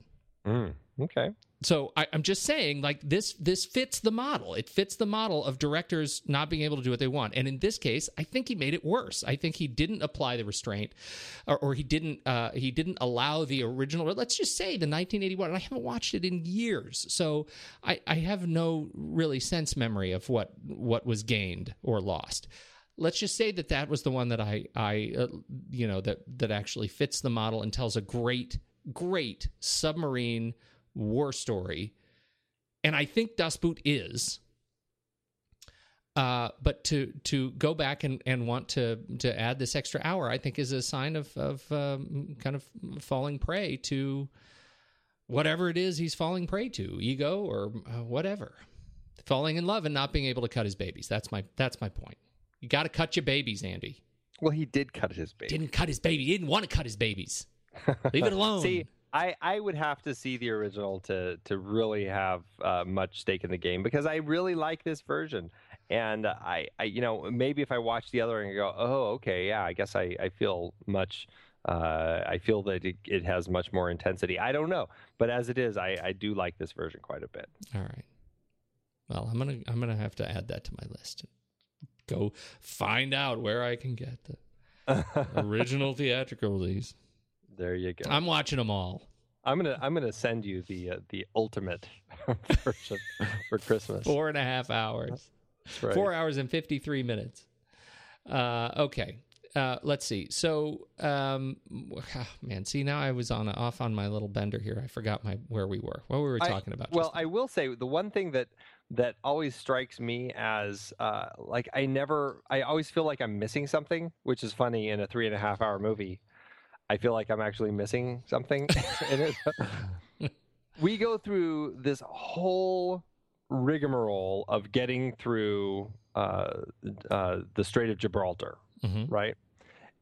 Mm, okay. So I, I'm just saying, like this, this fits the model. It fits the model of directors not being able to do what they want. And in this case, I think he made it worse. I think he didn't apply the restraint, or, or he didn't, uh, he didn't allow the original. Let's just say the 1981. And I haven't watched it in years, so I, I have no really sense memory of what what was gained or lost. Let's just say that that was the one that I, I, uh, you know, that that actually fits the model and tells a great, great submarine war story, and I think Das Boot is. Uh, but to to go back and, and want to to add this extra hour, I think is a sign of of um, kind of falling prey to whatever it is he's falling prey to, ego or uh, whatever, falling in love and not being able to cut his babies. That's my that's my point. You got to cut your babies, Andy. Well, he did cut his baby. Didn't cut his baby. He didn't want to cut his babies. Leave it alone. See, I, I would have to see the original to to really have uh, much stake in the game because I really like this version, and I, I you know maybe if I watch the other and go oh okay yeah I guess I, I feel much uh, I feel that it, it has much more intensity I don't know but as it is I, I do like this version quite a bit All right. Well, I'm gonna I'm gonna have to add that to my list. And go find out where I can get the original theatrical release. There you go I'm watching them all. I'm gonna I'm gonna send you the uh, the ultimate version for Christmas Four and a half hours. Right. Four hours and fifty three minutes. Uh, okay. Uh, let's see. So, um, man, see now I was on off on my little bender here. I forgot my where we were. What we were I- talking about. Well, I will say the one thing that that always strikes me as uh, like I never, I always feel like I'm missing something, which is funny in a three and a half hour movie. I feel like I'm actually missing something. in it. we go through this whole rigmarole of getting through uh, uh, the Strait of Gibraltar, Mhm. right?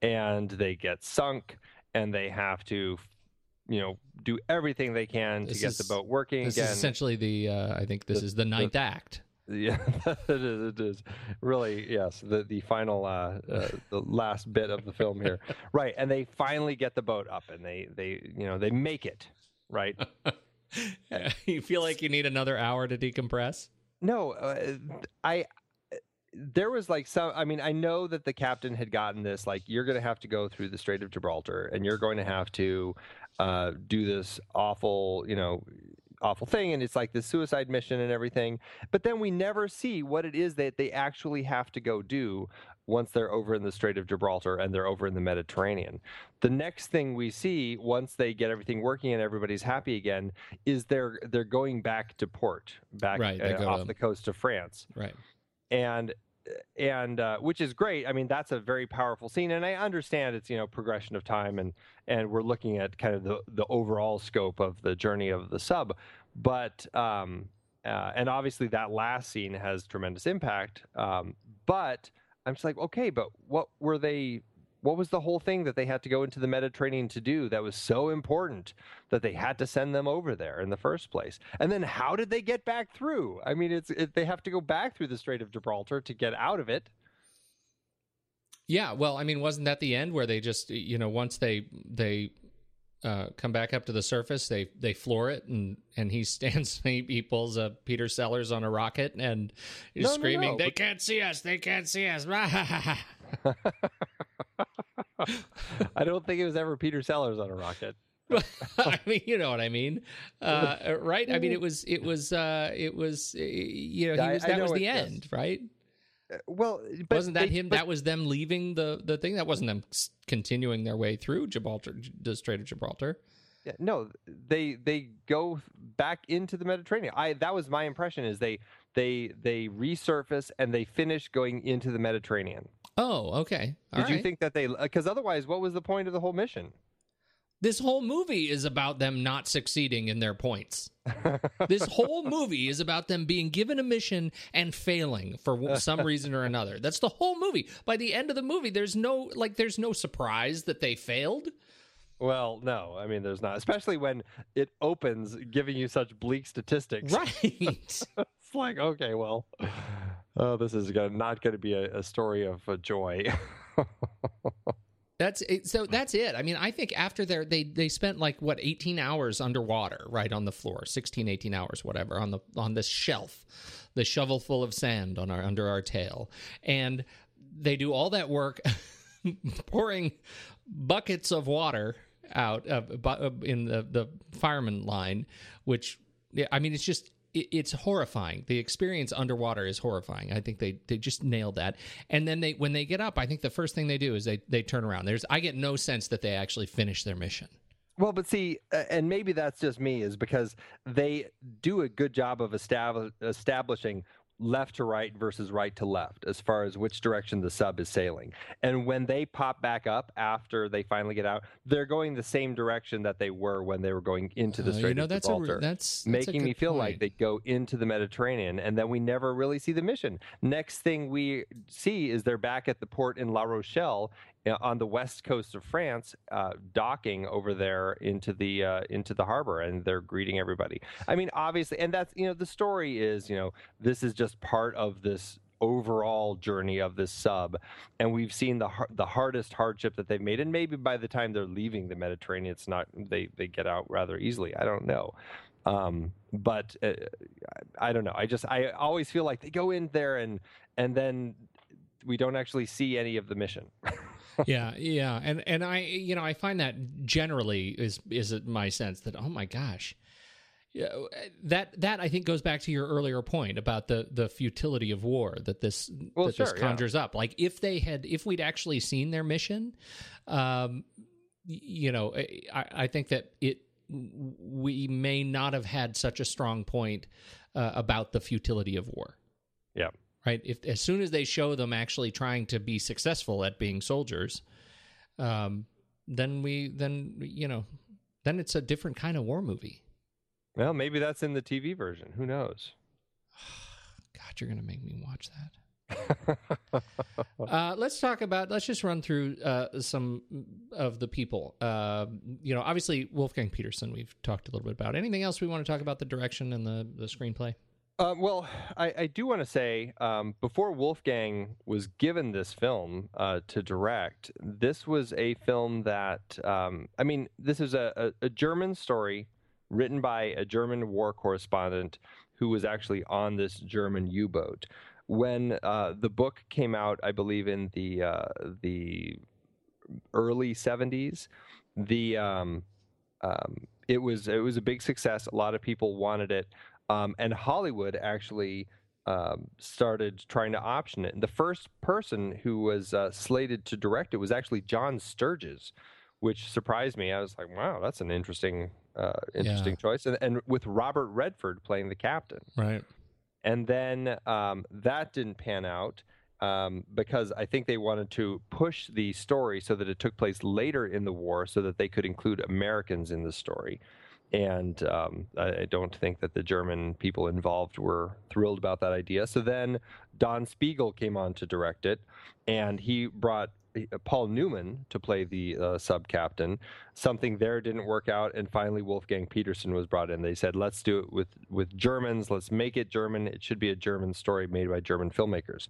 And they get sunk, and they have to, you know, do everything they can This to get is- the boat working this again. is essentially the. Uh, I think this The- is the ninth act. Yeah, it is. It is really yes. The the final, uh, uh, the last bit of the film here, right? And they finally get the boat up, and they they you know they make it, right? you feel like you need another hour to decompress? No, uh, I. There was like some. I mean, I know that the captain had gotten this. Like, you're going to have to go through the Strait of Gibraltar, and you're going to have to uh, do this awful, you know, awful thing, and it's like the suicide mission and everything. But then we never see what it is that they actually have to go do once they're over in the Strait of Gibraltar and they're over in the Mediterranean. The next thing we see once they get everything working and everybody's happy again is they're they're going back to port, back Right, uh, off the coast of France Right. and and uh, which is great. I mean, that's a very powerful scene, and I understand it's you know progression of time, and and we're looking at kind of the the overall scope of the journey of the sub, but um, uh, and obviously that last scene has tremendous impact. Um, but I'm just like, okay, but what were they? What was the whole thing that they had to go into the Mediterranean to do that was so important that they had to send them over there in the first place? And then how did they get back through? I mean, it's it, they have to go back through the Strait of Gibraltar to get out of it. Yeah, well, I mean, wasn't that the end where they just, you know, once they they uh, come back up to the surface, they they floor it, and and he stands, he, he pulls a Peter Sellers on a rocket, and he's No, no, screaming, no, "They but- can't see us! They can't see us!" I don't think it was ever Peter Sellers on a rocket. I mean, you know what I mean, uh, right? I mean, it was, it was, uh, it was, uh, you know, I- was, I that know was the end, right? Uh, Well, but wasn't that they- him? but- that was them leaving the the thing. That wasn't them continuing their way through Gibraltar, the Strait of Gibraltar. Yeah, no, they they go back into the Mediterranean. I that was my impression is they they they resurface and they finish going into the Mediterranean. Oh, okay. All Did you think that they uh, because otherwise what was the point of the whole mission? this whole movie is about them not succeeding in their points? this whole movie is about them being given a mission and failing for some reason or another. That's the whole movie. By the end of the movie, there's no like, there's no surprise that they failed. Well, no, I mean there's not, especially when it opens giving you such bleak statistics. Right. it's like okay, well, oh, this is gonna, not going to be a, a story of uh, joy. That's it. So that's it. I mean, I think after their they they spent like what 18 hours underwater, right on the floor, 16 18 hours whatever on the on this shelf. The shovel full of sand on our under our tail. And they do all that work pouring buckets of water out uh, in the the fireman line, which I mean it's just it, it's horrifying. The experience underwater is horrifying. I think they they just nailed that. And then they when they get up, I think the first thing they do is they they turn around. There's I get no sense that they actually finish their mission. Well, but see, uh, and maybe that's just me, is because they do a good job of estab- establishing left to right versus right to left as far as which direction the sub is sailing. And when they pop back up after they finally get out, they're going the same direction that they were when they were going into the Uh, Strait you know of that's a, Gibraltar re- that's, that's a making me feel like they go into the Mediterranean and then we never really see the mission. Next thing we see is they're back at the port in La Rochelle uh, on the west coast of France, uh, docking over there into the uh, into the harbor, and they're greeting everybody. I mean, obviously, and that's you know the story is you know this is just part of this overall journey of this sub and we've seen the the hardest hardship that they've made and maybe by the time they're leaving the mediterranean it's not they they get out rather easily. I don't know. Um, but uh, I, I don't know. I just i always feel like they go in there and and then we don't actually see any of the mission yeah, yeah, and and I, you know, I find that generally is is it my sense that oh my gosh, yeah, that that I think goes back to your earlier point about the the futility of war that this Well, that this sure, yeah. conjures up. Like if they had, if we'd actually seen their mission, um, you know, I, I think that it we may not have had such a strong point uh, about the futility of war yeah right? If as soon as they show them actually trying to be successful at being soldiers, um, then we then you know then it's a different kind of war movie. well maybe that's in the tv version who knows God, you're gonna make me watch that. uh, let's talk about. Let's just run through uh, some of the people. Uh, you know, obviously Wolfgang Petersen. We've talked a little bit about. Anything else we want to talk about the direction and the the screenplay? Uh, well, I, I do want to say um, before Wolfgang was given this film uh, to direct, this was a film that, um, I mean, this is a, a, a German story written by a German war correspondent who was actually on this German U boat. When uh, the book came out, I believe in the uh, the early 70s, the um, um, it was it was a big success. A lot of people wanted it, um, and Hollywood actually um, started trying to option it. And the first person who was uh, slated to direct it was actually John Sturges, which surprised me. I was like, "Wow, that's an interesting uh, interesting choice." And, and with Robert Redford playing the captain Right. and then um, that didn't pan out um, because I think they wanted to push the story so that it took place later in the war, so that they could include Americans in the story. And um, I, I don't think that the German people involved were thrilled about that idea. So then Don Siegel came on to direct it, and he brought uh, Paul Newman to play the uh, sub captain. Something there didn't work out, and finally Wolfgang Petersen was brought in. They said, "Let's do it with with Germans. Let's make it German. It should be a German story made by German filmmakers."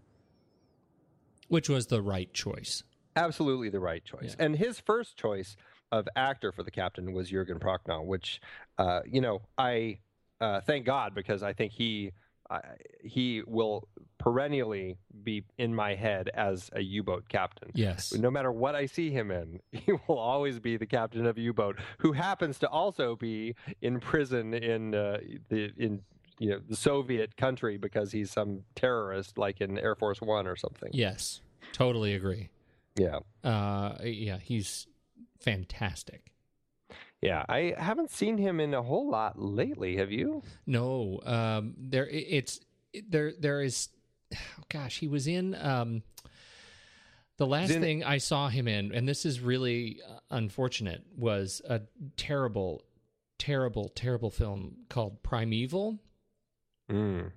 Which was the right choice. Absolutely the right choice. Yeah. And his first choice of actor for the captain was Jürgen Prochnow, which, uh, you know, I uh, thank God because I think he uh, he will perennially be in my head as a U-boat captain. Yes. No matter what I see him in, he will always be the captain of a U-boat who happens to also be in prison in uh, the in you know the Soviet country because he's some terrorist like in Air Force One or something. Yes. Totally agree. Yeah. Uh, yeah, he's fantastic. Yeah, I haven't seen him in a whole lot lately. Have you? No, um, there it's there. There is, oh gosh, he was in um, the last in- thing I saw him in, and this is really uh, unfortunate. Was a terrible, terrible, terrible film called Primeval, Mm.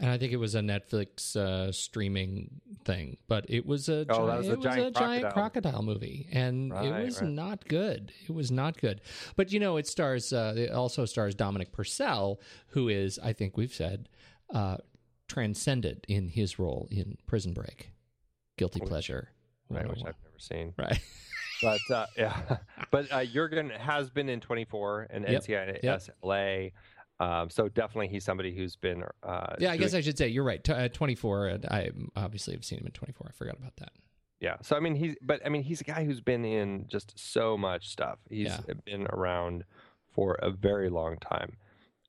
And I think it was a Netflix uh, streaming thing. But it was a Oh, gi- was a it was giant a giant crocodile. crocodile movie, and it was right. not good. It was not good. But you know, it stars. Uh, it also stars Dominic Purcell, who is, I think we've said, uh, transcended in his role in Prison Break, Guilty Which- Pleasure. Right, which I've never seen. right. But uh, yeah, but uh, Jürgen has been in 24 and Yep, NCIS LA. Um, so definitely he's somebody who's been. Uh, yeah, I guess I should say you're right. T- uh, 24. and I obviously have seen him in 24. I forgot about that. yeah. So I mean, he's but I mean, he's a guy who's been in just so much stuff. He's Yeah. been around for a very long time,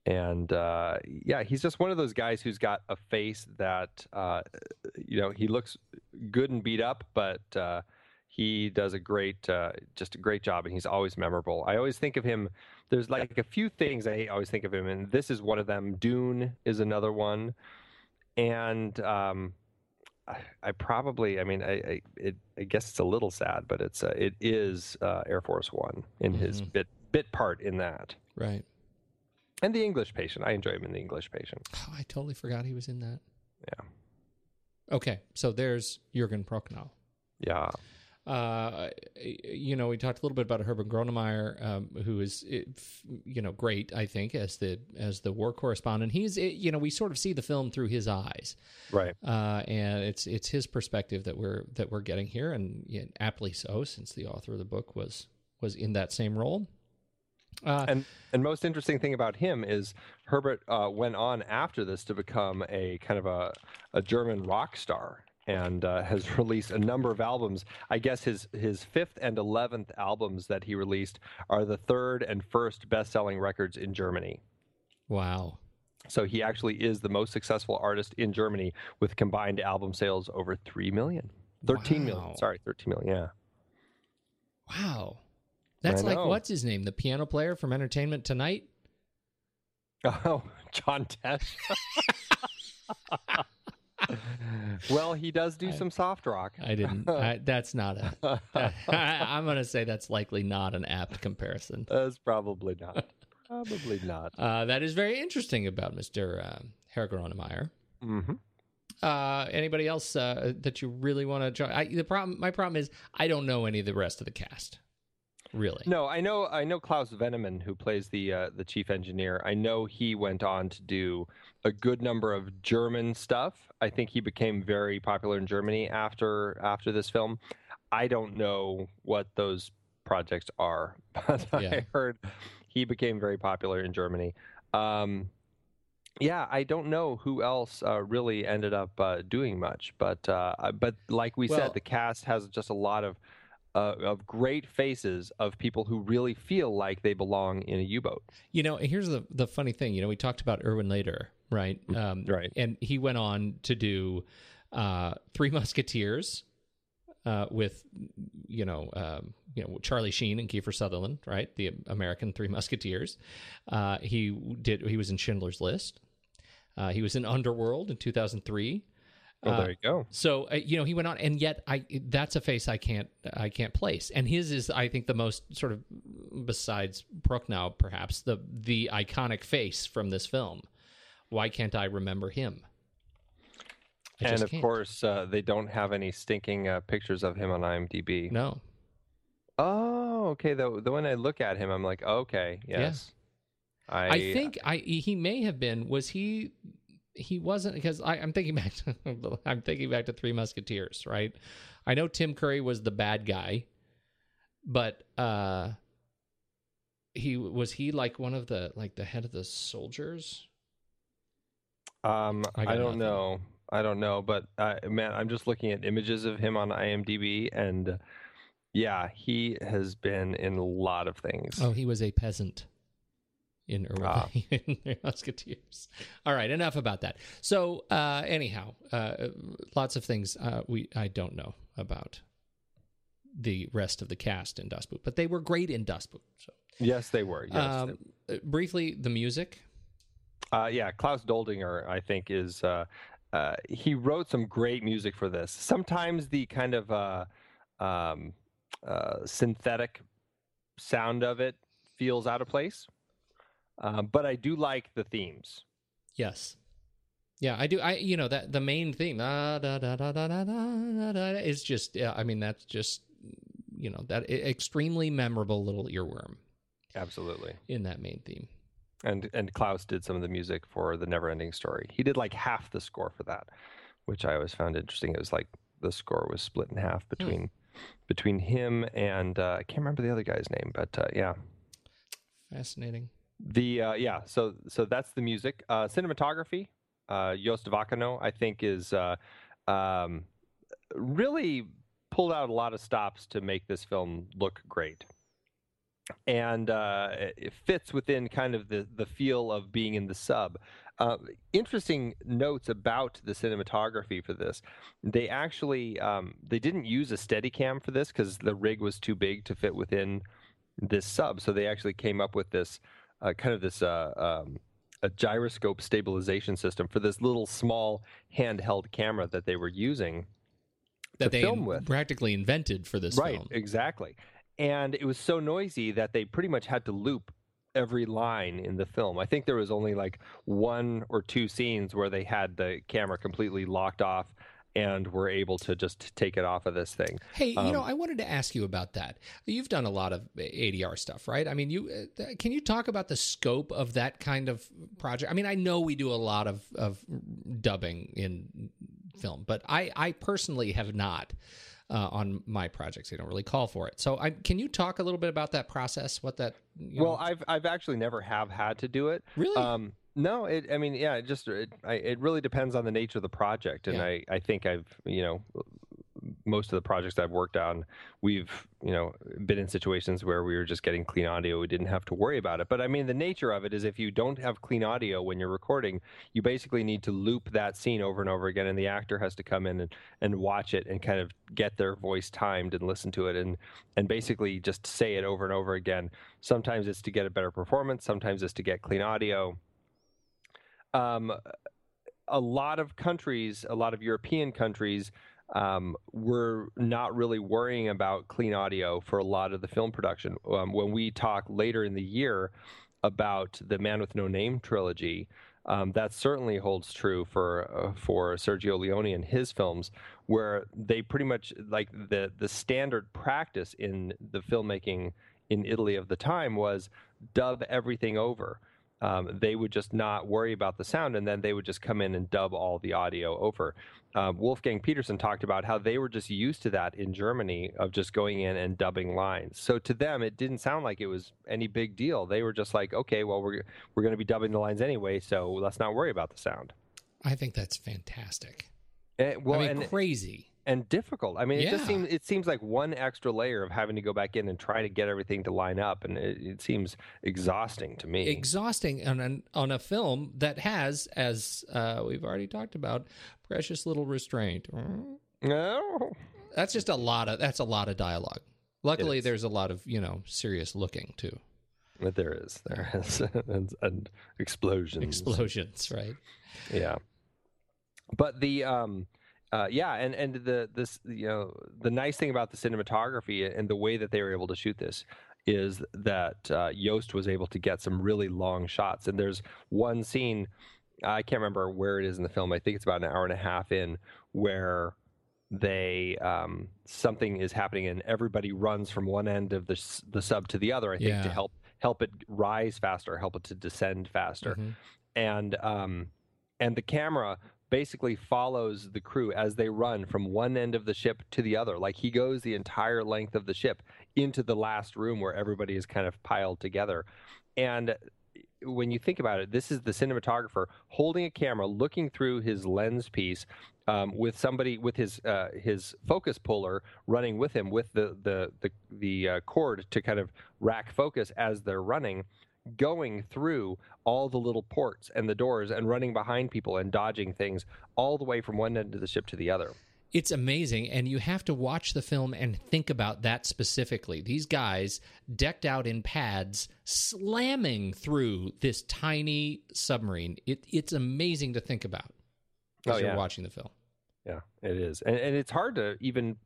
and uh, yeah, he's just one of those guys who's got a face that uh, you know he looks good and beat up, but uh, he does a great, uh, just a great job, and he's always memorable. I always think of him. There's like a few things I always think of him, and this is one of them. Dune is another one, and um, I, I probably, I mean, I, I, it, I guess it's a little sad, but it's, uh, it is uh, Air Force One in his Mhm. bit bit part in that, Right. and the English Patient. I enjoy him in the English Patient. Oh, I totally forgot he was in that. Yeah. Okay, so there's Jürgen Prochnow. Yeah, Uh, you know, we talked a little bit about Herbert Grönemeyer, um, who is, eh, you know, great. I think as the as the war correspondent, he's, eh, you know, we sort of see the film through his eyes, right. uh, and it's it's his perspective that we're that we're getting here, and yeah, aptly so, since the author of the book was was in that same role. Uh, And and most interesting thing about him is Herbert uh, went on after this to become a kind of a a German rock star and uh, has released a number of albums. I guess his his fifth and eleventh albums that he released are the third and first best selling records in Germany. wow. So he actually is the most successful artist in Germany with combined album sales over three million. Thirteen million. Wow. Sorry, thirteen million. Yeah. Wow. That's like what's his name? The piano player from Entertainment Tonight? Oh, John Tesh. well, he does do some soft rock. I didn't. I, that's not a. I'm going to say that's likely not an apt comparison. That's probably not. Probably not. Uh, that is very interesting about Mr. Uh, Herr Grönemeyer. hmm Uh, anybody else uh, that you really want to join? I, the problem, my problem is I don't know any of the rest of the cast. Really? No, I know. I know Klaus Wennemann, who plays the uh, the chief engineer. I know he went on to do a good number of German stuff. I think he became very popular in Germany after after this film. I don't know what those projects are, but Yeah. I heard he became very popular in Germany. Um, yeah, I don't know who else uh, really ended up uh, doing much, but uh, but like we Well- said, the cast has just a lot of uh, of great faces of people who really feel like they belong in a U-boat. You know, here's the the funny thing. You know, we talked about Erwin Leder, right? Um, right. And he went on to do uh, Three Musketeers uh, with, you know, um, you know Charlie Sheen and Kiefer Sutherland, right? The American Three Musketeers. Uh, he did. He was in Schindler's List. Uh, he was in Underworld in 2003. Well, Uh, there you go. So uh, you know he went on, and yet I that's a face I can't I can't place. And his is I think the most sort of besides Prochnow perhaps the the iconic face from this film. Why can't I remember him? I And of can't. course, uh, they don't have any stinking uh, pictures of him on IMDb. no. Oh, okay. The the one I look at him, I'm like, okay, yes. I, I think I he may have been was he he wasn't because I, I'm thinking back to I'm thinking back to Three Musketeers, right? I know Tim Curry was the bad guy, but uh he was he like one of the like the head of the soldiers? Um, I I, don't nothing. know. I don't know, but uh, man, I'm just looking at images of him on IMDb, and uh, yeah, he has been in a lot of things. Oh, he was a peasant in, Ur- Ah. in Musketeers. All right, enough about that. So, uh, anyhow, uh, lots of things uh, we I don't know about the rest of the cast in Das Boot, but they were great in Das Boot. So, Yes, they were. Yes, they um, uh, briefly, the music. Uh, yeah, Klaus Doldinger, I think, is uh, uh, he wrote some great music for this. Sometimes the kind of uh, um, uh, synthetic sound of it feels out of place, uh, but I do like the themes. Yes. Yeah, I do. I you know that the main theme da da da da da da da, da is just. Yeah, I mean that's just you know that extremely memorable little earworm. Absolutely. In that main theme. And and Klaus did some of the music for the Neverending Story. He did like half the score for that, which I always found interesting. It was like the score was split in half hmm. between between him and uh, I can't remember the other guy's name, but uh, yeah. Fascinating. The uh, yeah, so so that's the music. Uh, cinematography, uh, Jost Vacano, I think is uh, um, really pulled out a lot of stops to make this film look great, and uh, it fits within kind of the the feel of being in the sub. Uh, interesting notes about the cinematography for this. They actually um, they didn't use a Steadicam for this because the rig was too big to fit within this sub. So they actually came up with this uh, kind of this uh, um, a gyroscope stabilization system for this little small handheld camera that they were using That to they film with. practically invented for this right, film. exactly. And it was so noisy that they pretty much had to loop every line in the film. I think there was only like one or two scenes where they had the camera completely locked off and we're able to just take it off of this thing. Hey, you know, Um, I wanted to ask you about that. You've done a lot of ADR stuff, right? I mean, you uh, can you talk about the scope of that kind of project? I mean, I know we do a lot of of dubbing in film, but I I personally have not uh, on my projects. They don't really call for it. So, I, can you talk a little bit about that process? What that? You Well, know, I've I've actually never have had to do it. really. Um, no, it. I mean, yeah, it just it, I, it really depends on the nature of the project, and Yeah. I I think I've you know most of the projects I've worked on, we've you know been in situations where we were just getting clean audio. We didn't have to worry about it. But I mean, the nature of it is if you don't have clean audio when you're recording, you basically need to loop that scene over and over again, and the actor has to come in and, and watch it and kind of get their voice timed and listen to it and and basically just say it over and over again. Sometimes it's to get a better performance. Sometimes it's to get clean audio um, a lot of countries, a lot of European countries, um, were not really worrying about clean audio for a lot of the film production. Um, when we talk later in the year about the Man with No Name trilogy, um, that certainly holds true for uh, for Sergio Leone and his films, where they pretty much like the the standard practice in the filmmaking in Italy of the time was dub everything over um, they would just not worry about the sound and then they would just come in and dub all the audio over. Uh, Wolfgang Petersen talked about how they were just used to that in Germany of just going in and dubbing lines. So to them, it didn't sound like it was any big deal. They were just like, okay, well, we're, we're going to be dubbing the lines anyway, so let's not worry about the sound. I think that's fantastic. And, well, I mean, and, crazy. And difficult. I mean, it just seems it seems like one extra layer of having to go back in and try to get everything to line up, and it, it seems exhausting to me. exhausting on an, on a film that has, as uh, we've already talked about, precious little restraint. no, That's just a lot of that's a lot of dialogue. Luckily, there's a lot of you know serious looking too. But there is, there is, and, and explosions. Explosions, right? Yeah, but the um, Uh, yeah, and and the this you know the nice thing about the cinematography and the way that they were able to shoot this is that uh, Jost was able to get some really long shots. And there's one scene I can't remember where it is in the film. I think it's about an hour and a half in where they um, something is happening and everybody runs from one end of the the sub to the other. I think Yeah. to help help it rise faster, help it to descend faster, Mhm. and um, and the camera basically follows the crew as they run from one end of the ship to the other. Like he goes the entire length of the ship into the last room where everybody is kind of piled together, and when you think about it, this is the cinematographer holding a camera, looking through his lens piece, um, with somebody with his uh, his focus puller running with him with the the the, the uh, cord to kind of rack focus as they're running, going through all the little ports and the doors and running behind people and dodging things all the way from one end of the ship to the other. It's amazing, and you have to watch the film and think about that specifically. These guys, decked out in pads, slamming through this tiny submarine. It, it's amazing to think about oh, as Oh, you're watching the film. Yeah, it is, and, and it's hard to even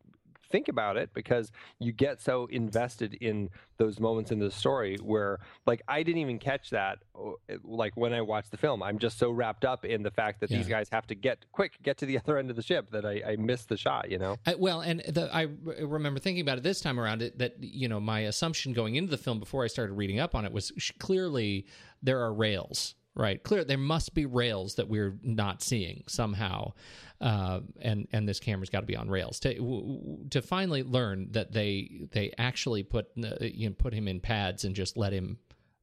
think about it because you get so invested in those moments in the story where, like, I didn't even catch that, oh, like when I watched the film. I'm just so wrapped up in the fact that these guys have to get quick, get to the other end of the ship that I, I missed the shot. You know? Uh, well, and the, I r- remember thinking about it this time around. It that you know my assumption going into the film before I started reading up on it was sh- clearly there are rails, right? Clear, there must be rails that we're not seeing somehow, uh, and and this camera's got to be on rails to w- w- to finally learn that they they actually put uh, you know, put him in pads and just let him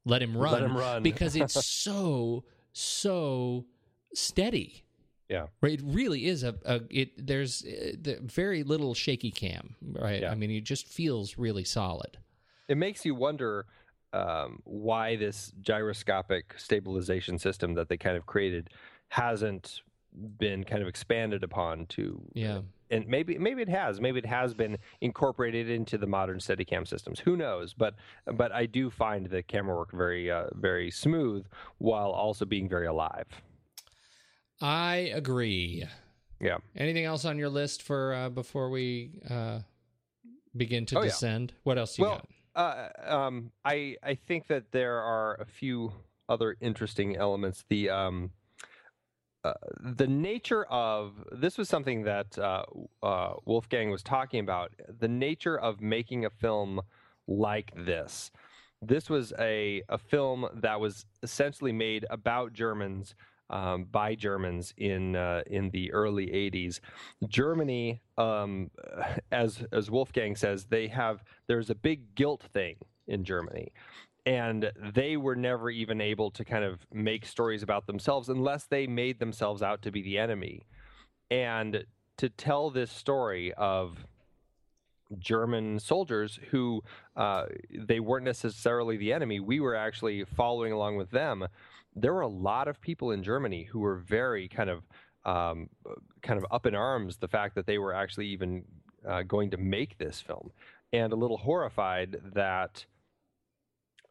let him run, him run. because it's so so steady. Yeah. Right, it really is a, a it. There's uh, the very little shaky cam, right? Yeah. I mean, it just feels really solid. It makes you wonder um, why this gyroscopic stabilization system that they kind of created hasn't been kind of expanded upon to Yeah, and maybe maybe it has maybe it has been incorporated into the modern Steadicam systems. Who knows? But but I do find the camera work very uh, very smooth while also being very alive. I agree. Yeah. Anything else on your list for uh, before we uh, begin to Oh, yeah. descend? What else you well, uh, um, I I think that there are a few other interesting elements. The um, uh, the nature of this was something that uh, uh, Wolfgang was talking about. The nature of making a film like this. This was a a film that was essentially made about Germans. Um, by Germans in uh, in the early '80s, Germany, um, as as Wolfgang says, they have there's a big guilt thing in Germany, and they were never even able to kind of make stories about themselves unless they made themselves out to be the enemy, and to tell this story of German soldiers who uh, they weren't necessarily the enemy. We were actually following along with them. There were a lot of people in Germany who were very kind of um, kind of up in arms the fact that they were actually even uh, going to make this film, and a little horrified that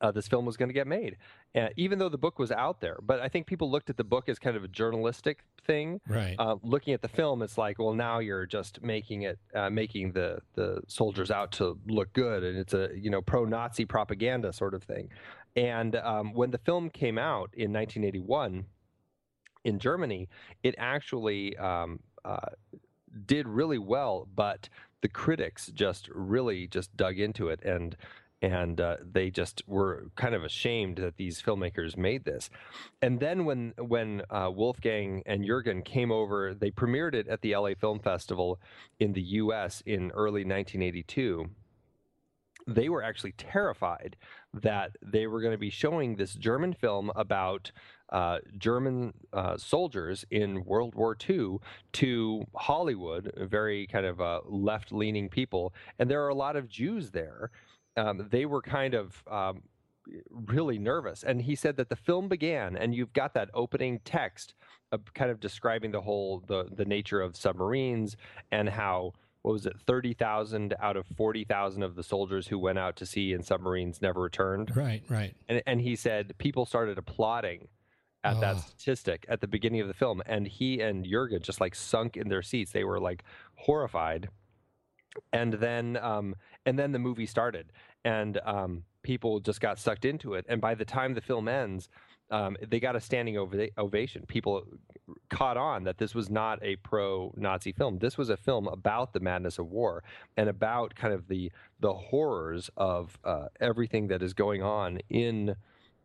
uh, this film was going to get made. Uh, even though the book was out there, but I think people looked at the book as kind of a journalistic thing, right? uh, looking at the film, it's like, well, now you're just making it, uh, making the the soldiers out to look good, and it's a you know pro-Nazi propaganda sort of thing. And um, when the film came out in 1981 in Germany, it actually um, uh, did really well, but the critics just really just dug into it and and uh, they just were kind of ashamed that these filmmakers made this. And then when when uh, Wolfgang and Jürgen came over, they premiered it at the LA Film Festival in the U.S. in early 1982. They were actually terrified that they were going to be showing this German film about uh, German uh, soldiers in World War II to Hollywood, very kind of uh, left leaning people. And there are a lot of Jews there. Um, they were kind of um, really nervous. And he said that the film began, and you've got that opening text of kind of describing the whole the the nature of submarines and how what was it thirty thousand out of forty thousand of the soldiers who went out to sea in submarines never returned. right, right. And and he said people started applauding at that statistic at the beginning of the film, and he and Jürgen just like sunk in their seats. They were like horrified, and then um, and then the movie started, and um, people just got sucked into it. And by the time the film ends, um, they got a standing ova- ovation. People caught on that this was not a pro-Nazi film. This was a film about the madness of war and about kind of the the horrors of uh, everything that is going on in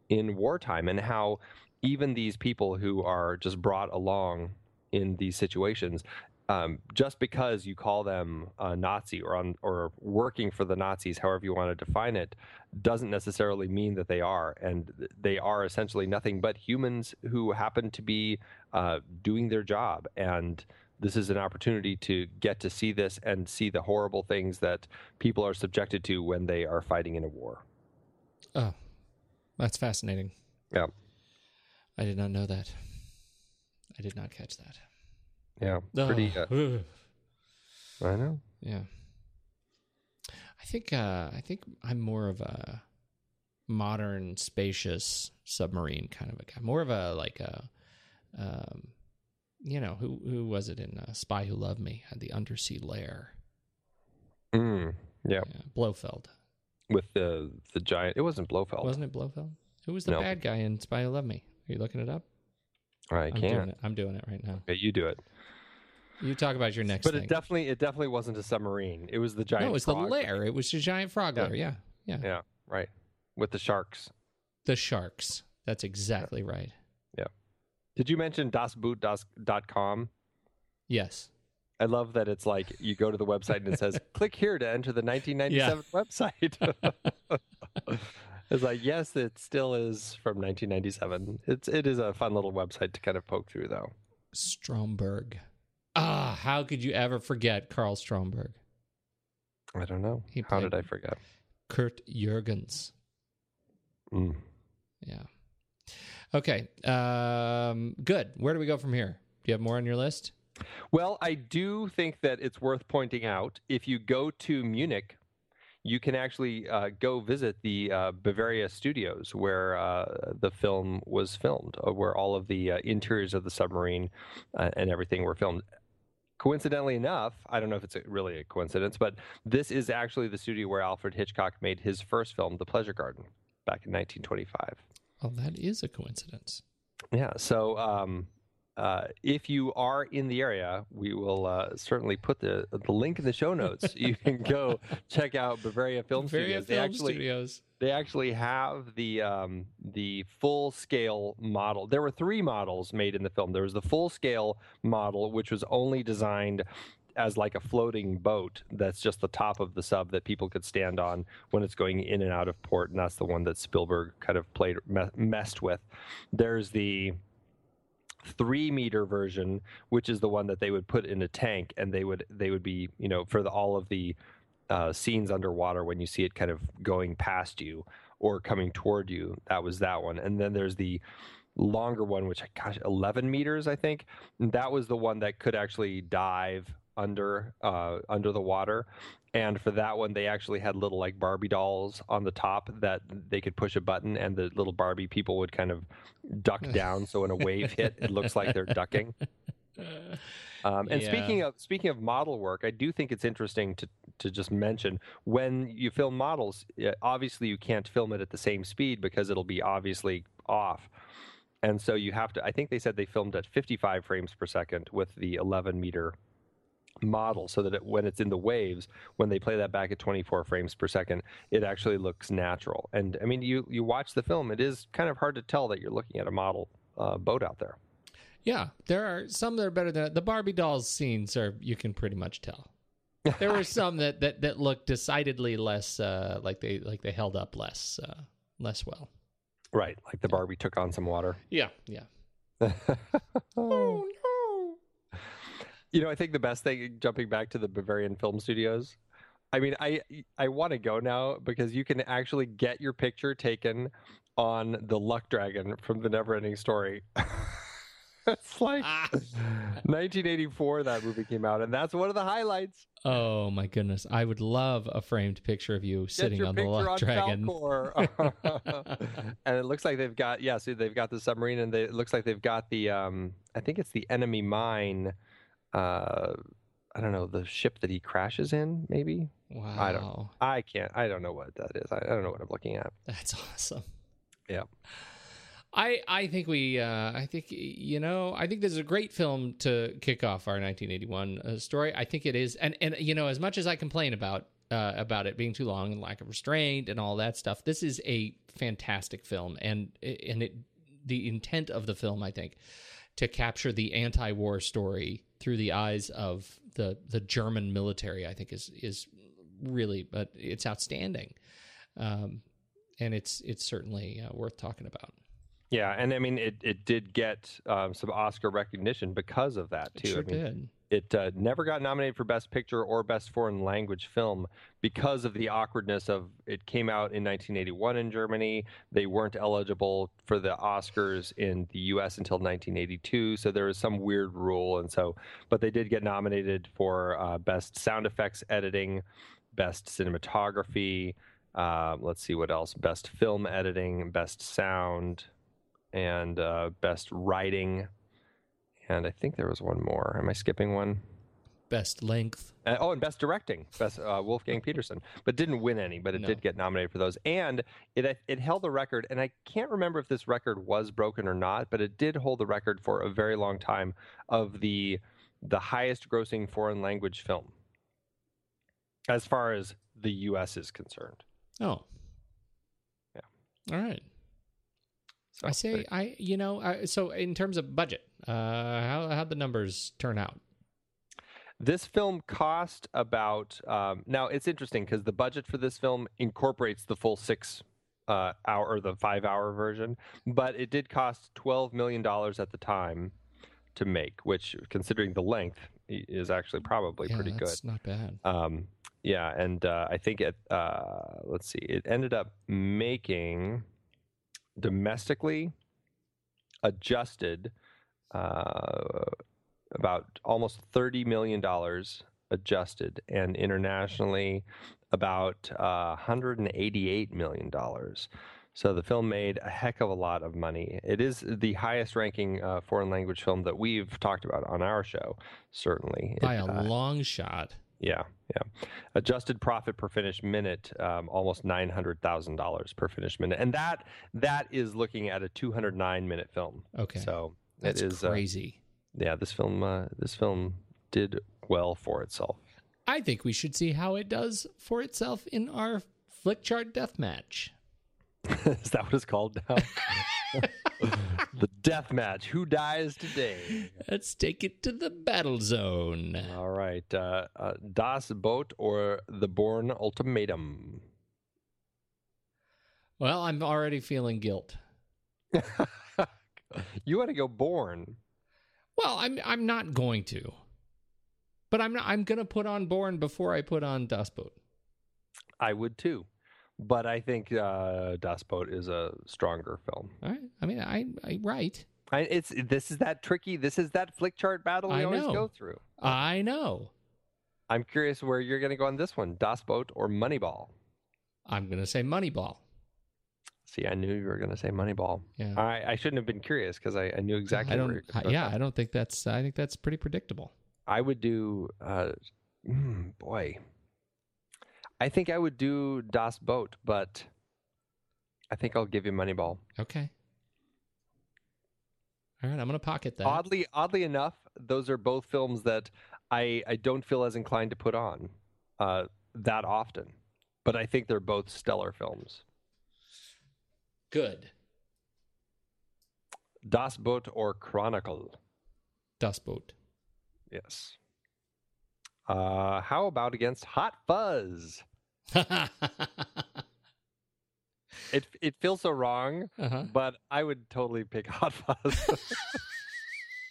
in wartime and how even these people who are just brought along in these situations um, just because you call them a Nazi or on or working for the Nazis, however you want to define it, doesn't necessarily mean that they are, and they are essentially nothing but humans who happen to be uh, doing their job. And this is an opportunity to get to see this and see the horrible things that people are subjected to when they are fighting in a war. Oh, that's fascinating. Yeah, I did not know that. I did not catch that. Yeah, pretty. Uh, I know. Yeah. I think uh I think I'm more of a modern spacious submarine kind of a guy. More of a like a um you know, who who was it in uh, Spy Who Loved Me had the undersea lair. Mm, yeah, Yeah, Blofeld. with the the giant. It wasn't Blofeld. Wasn't it Blofeld? Who was the No. bad guy in Spy Who Loved Me? Are you looking it up? I I'm doing can't. it. I'm doing it right now. Okay, you do it. You talk about your next But thing. it definitely it definitely wasn't a submarine. It was the giant. no, it was the lair. It was the giant frog Yeah. lair. Yeah. Yeah. Yeah, right. With the sharks. The sharks. That's exactly right. Yeah. Did you mention dasboot.com? Yes. I love that it's like you go to the website and it says click here to enter the 1997 website. it's like yes, it still is from 1997. It's it is a fun little website to kind of poke through though. Stromberg. Ah, how could you ever forget Karl Stromberg? I don't know. He How did I forget? Curd Jürgens. Mm. Yeah. Okay. Um, good. Where do we go from here? Do you have more on your list? Well, I do think that it's worth pointing out if you go to Munich, you can actually uh, go visit the uh, Bavaria studios where uh, the film was filmed, uh, where all of the uh, interiors of the submarine uh, and everything were filmed. Coincidentally enough, I don't know if it's a, really a coincidence, but this is actually the studio where Alfred Hitchcock made his first film, The Pleasure Garden, back in 1925. Oh, that is a coincidence. Yeah. So um, uh, if you are in the area, we will uh, certainly put the the link in the show notes. you can go check out Bavaria Film Bavaria Studios. They Film actually Studios. they actually have the um, the full scale model. There were three models made in the film. There was the full scale model, which was only designed as like a floating boat that's just the top of the sub that people could stand on when it's going in and out of port and that's the one that spielberg kind of played me- messed with there's the three meter version which is the one that they would put in a tank and they would they would be you know for the, all of the uh, scenes underwater when you see it kind of going past you or coming toward you that was that one. And then there's the longer one which I gosh 11 meters i think. That was the one that could actually dive under uh, under the water and for that one they actually had little like barbie dolls on the top that they could push a button and the little barbie people would kind of duck down so when a wave hit it looks like they're ducking um, and Yeah. speaking of speaking of model work, I do think it's interesting to to just mention when you film models. Obviously, you can't film it at the same speed because it'll be obviously off, and so you have to. I think they said they filmed at 55 frames per second with the 11 meter model, so that it, when it's in the waves, when they play that back at 24 frames per second, it actually looks natural. And I mean, you you watch the film, it is kind of hard to tell that you're looking at a model uh, boat out there. Yeah, there are some that are better than the Barbie dolls scenes are you can pretty much tell. There were some that that that looked decidedly less uh, like they like they held up less uh, less well. Right, like the Barbie took on some water. Yeah, yeah. oh no! You know, I think the best thing, jumping back to the Bavarian Film Studios. I mean, I I want to go now because you can actually get your picture taken on the Luck Dragon from the Neverending Story. it's like Ah. 1984 that movie came out, and that's one of the highlights. Oh my goodness! I would love a framed picture of you Get sitting on the Luck on Dragon. And it looks like they've got yeah, so they've got the submarine, and they, it looks like they've got the um, I think it's the enemy mine. Uh, I don't know the ship that he crashes in. Maybe Wow, I don't- I can't. I don't know what that is. I, I don't know what I'm looking at. That's awesome. Yeah. I I think we uh, I think you know I think this is a great film to kick off our 1981 uh, story. I think it is, and and you know as much as I complain about uh, about it being too long and lack of restraint and all that stuff, this is a fantastic film, and and it the intent of the film I think to capture the anti-war story through the eyes of the the German military I think is is really but it's outstanding. Um, and it's it's certainly uh, worth talking about. Yeah, and I mean it. It did get um, some Oscar recognition because of that It too. sure I mean, did. It uh, never got nominated for Best Picture or Best Foreign Language Film because of the awkwardness of it came out in 1981 in Germany. They weren't eligible for the Oscars in the U.S. until 1982, so there was some weird rule, and so but they did get nominated for uh, Best Sound Effects Editing, Best Cinematography. Uh, let's see what else: Best Film Editing, Best Sound, and uh, Best Writing. And I think there was one more. Am I skipping one? Best length. Uh, oh, and best directing, best uh, Wolfgang Petersen, but didn't win any, but it No. did get nominated for those, and it it held the record. And I can't remember if this record was broken or not, but it did hold the record for a very long time of the the highest grossing foreign language film, as far as the U.S. is concerned. Oh. Yeah. All right. I say I you know uh, so in terms of budget, uh, how how'd the numbers turn out? This film cost about. Um, now it's interesting because the budget for this film incorporates the full six uh, hour or the five hour version, but it did cost twelve million dollars at the time to make, which, considering the length, is actually probably yeah, pretty good. not bad. Um, yeah, and uh, I think it. Uh, let's see, it ended up making domestically adjusted uh, about almost thirty million dollars adjusted, and internationally about uh, hundred and eighty-eight million dollars. So the film made a heck of a lot of money. It is the highest-ranking uh, foreign language film that we've talked about on our show. Certainly, By It, a uh, long shot. Yeah, yeah. Adjusted profit per finished minute, um, almost nine hundred thousand dollars per finished minute, and that that is looking at a two hundred nine minute film. Okay. So That's it is uh, crazy. yeah, this film uh, this film did well for itself. I think we should see how it does for itself in our Flickchart death match. is that what it's called now? the death match. Who dies today? Let's take it to the battle zone. All right, uh, uh, Das Boot or the Bourne Ultimatum. Well, I'm already feeling guilt. you want to go Bourne? Well, I'm I'm not going to. But I'm not, I'm going to put on Bourne before I put on Das Boot. I would too, but I think uh, Das Boot is a stronger film. All right. I mean, I I right. I, it's this is that tricky. This is that Flickchart battle we I always know. go through. I know. I'm curious where you're going to go on this one: Das Boot or Moneyball. I'm going to say Moneyball. See, I knew you were going to say Moneyball. Yeah. I, I shouldn't have been curious because I, I knew exactly. I don't. you're gonna I- put yeah. I don't think that's. I think that's pretty predictable. I would do. Uh, mm, boy, I think I would do Das Boot, but I think I'll give you Moneyball. Okay. All right, I'm going to pocket that. Oddly, oddly enough, those are both films that I I don't feel as inclined to put on uh, that often, but I think they're both stellar films. Good. Das Boot or Chronicle. Das Boot. Yes. Uh, how about against Hot Fuzz? Uh-huh. It it feels so wrong, but I would totally pick Hot Fuzz.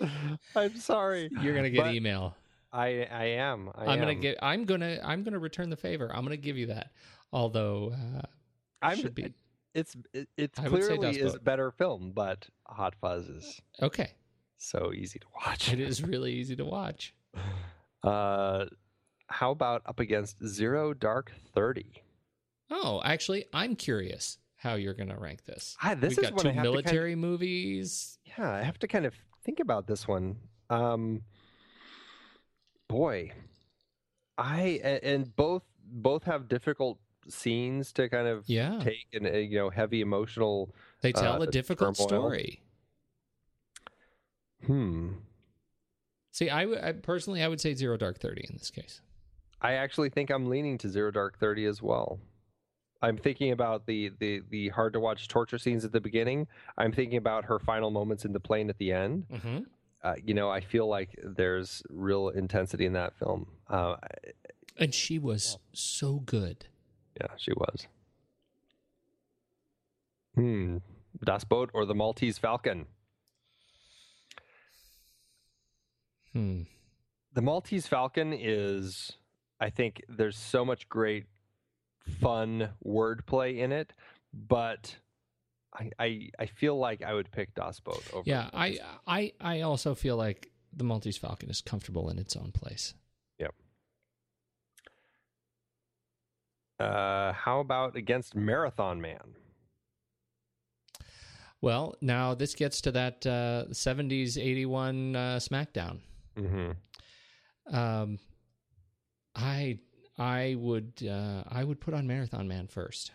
I'm sorry. You're going to get email. I I am. I I'm gonna get I'm going to I'm to return the favor. I'm going to give you that. Although uh, I'm, should be It's it, it's I clearly is a better film, but Hot Fuzz is okay. So easy to watch. It is really easy to watch. Uh, how about up against Zero Dark Thirty? Oh, actually, I'm curious how you're going to rank this. Ah, this We've is got two I have to kind of- military movies. Yeah, I have to kind of think about this one. Um, boy, I and both both have difficult scenes to kind of Yeah, take and uh, you know heavy emotional. they tell uh, a difficult turmoil. story. Hmm. See, I, I personally, I would say Zero Dark Thirty in this case. I actually think I'm leaning to Zero Dark Thirty as well. I'm thinking about the the the hard to watch torture scenes at the beginning. I'm thinking about her final moments in the plane at the end. Mm-hmm. Uh, you know, I feel like there's real intensity in that film. Uh, And she was so good. Yeah, she was. Hmm. Das Boot or the Maltese Falcon? Hmm. The Maltese Falcon is, I think, there's so much great, fun wordplay in it, but I, I, I feel like I would pick Das Boot over. Yeah, I, I, I also feel like the Maltese Falcon is comfortable in its own place. Uh, how about against Marathon Man? Well, now this gets to that uh, 70s 81 uh, SmackDown. Mm-hmm. Um, I I would uh, I would put on Marathon Man first.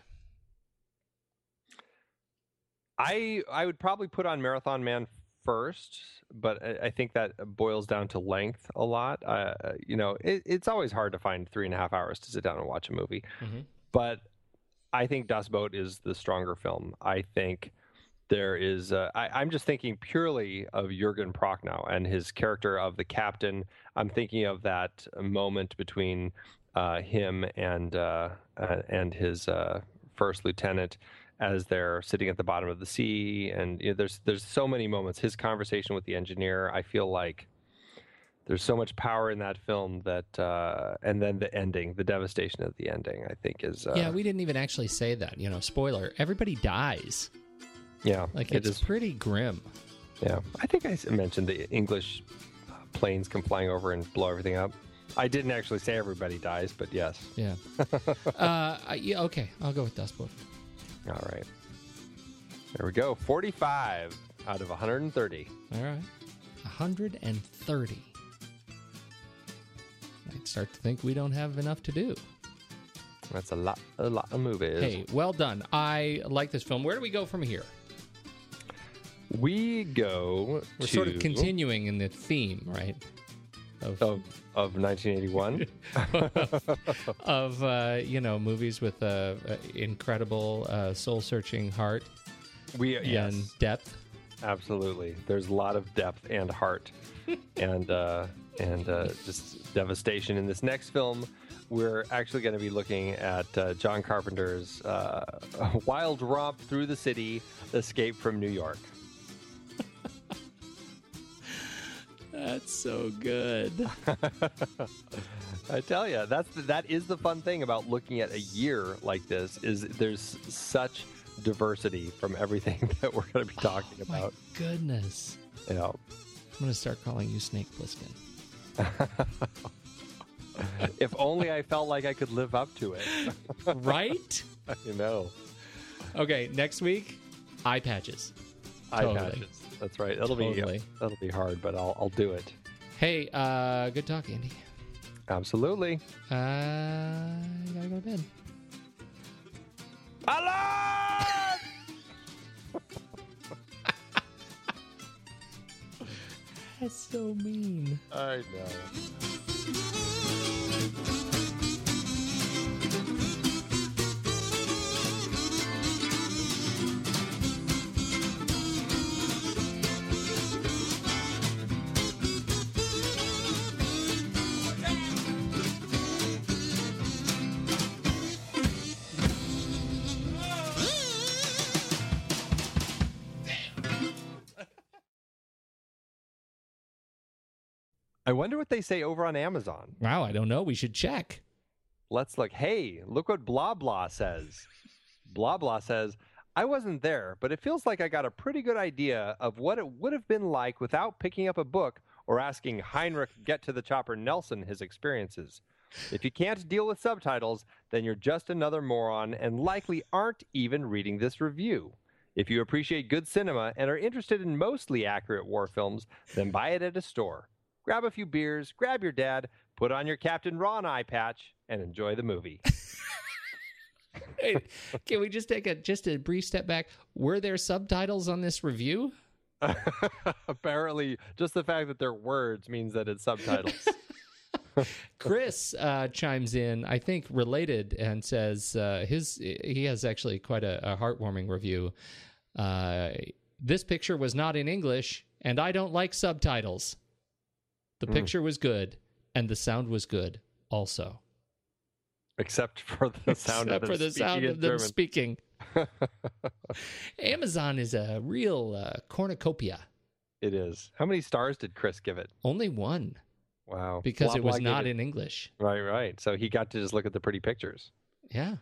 I I would probably put on Marathon Man first, but I, I think that boils down to length a lot. Uh, you know, it, it's always hard to find three and a half hours to sit down and watch a movie, Mhm. but I think Das Boot is the stronger film. I think there is. Uh, I, I'm just thinking purely of Jürgen Prochnow and his character of the captain. I'm thinking of that moment between uh, him and uh, uh, and his uh, first lieutenant as they're sitting at the bottom of the sea. And you know, there's there's so many moments. His conversation with the engineer. I feel like there's so much power in that film that, uh, and then the ending, the devastation of the ending. I think is uh, yeah, we didn't even actually say that. You know, spoiler: everybody dies. Yeah, Like it it's pretty grim. Yeah, I think I mentioned the English uh, planes come flying over and blow everything up. I didn't actually say everybody dies, but yes. Yeah. uh, yeah. Okay, I'll go with Das Boot. All right. There we go. 45 out of 130. All right. 130. I'd start to think we don't have enough to do. That's a lot, a lot of movies. Hey, well done. I like this film. Where do we go from here? We go We're to sort of continuing in the theme, right? Of, of, of 1981. of uh, you know movies with a, a incredible uh, soul-searching heart we yes, and depth. absolutely. There's a lot of depth and heart, and uh, and uh, just devastation in this next film. We're actually going to be looking at uh, John Carpenter's uh, wild romp through the city, escape from New York. That's so good. I tell you, that's the, that is the fun thing about looking at a year like this is there's such diversity from everything that we're going to be talking oh My about. goodness. You know, I'm gonna start calling you Snake Plissken. if only I felt like I could live up to it. right? you know, Okay, next week, eye patches. eye Totally. patches. That's right. That'll Totally. be that'll be hard, but I'll I'll do it. Hey, uh, good talk, Andy. Absolutely. Uh, I gotta go to bed. Alarm! That's so mean. I know. I wonder what they say over on Amazon. Wow, I don't know. We should check. Let's look. Hey, look what blah blah says. Blah blah says, I wasn't there, but it feels like I got a pretty good idea of what it would have been like without picking up a book or asking Heinrich Get to the Chopper Nelson his experiences. If you can't deal with subtitles, then you're just another moron and likely aren't even reading this review. If you appreciate good cinema and are interested in mostly accurate war films, then buy it at a store. Grab a few beers, grab your dad, put on your Captain Ron eye patch, and enjoy the movie. Wait, can we just take a just a brief step back? Were there subtitles on this review? Apparently, just the fact that they're words means that it's subtitles. Chris uh, chimes in, I think related, and says uh, his he has actually quite a, a heartwarming review. Uh, this picture was not in English, and I don't like subtitles. The picture was good, and the sound was good, also. Except for the sound Except of for them the speaking sound of them German. speaking. Amazon is a real uh, cornucopia. It is. How many stars did Chris give it? Only one Wow. because Blah, it was not it- in English. Right, right. So he got to just look at the pretty pictures. Yeah.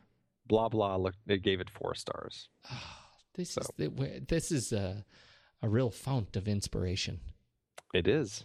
Blah blah. Look, it gave it four stars. This So. is this is a a real fount of inspiration. It is.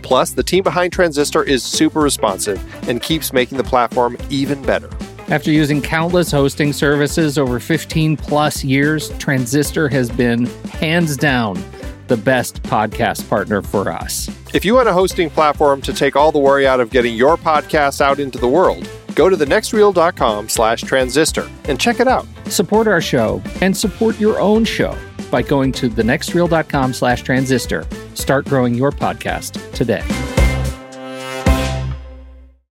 Plus, the team behind Transistor is super responsive and keeps making the platform even better. After using countless hosting services over 15 plus years, Transistor has been hands down the best podcast partner for us. If you want a hosting platform to take all the worry out of getting your podcast out into the world, go to thenextreel.com slash transistor and check it out. Support our show and support your own show by going to thenextreel.com slash transistor. Start growing your podcast today.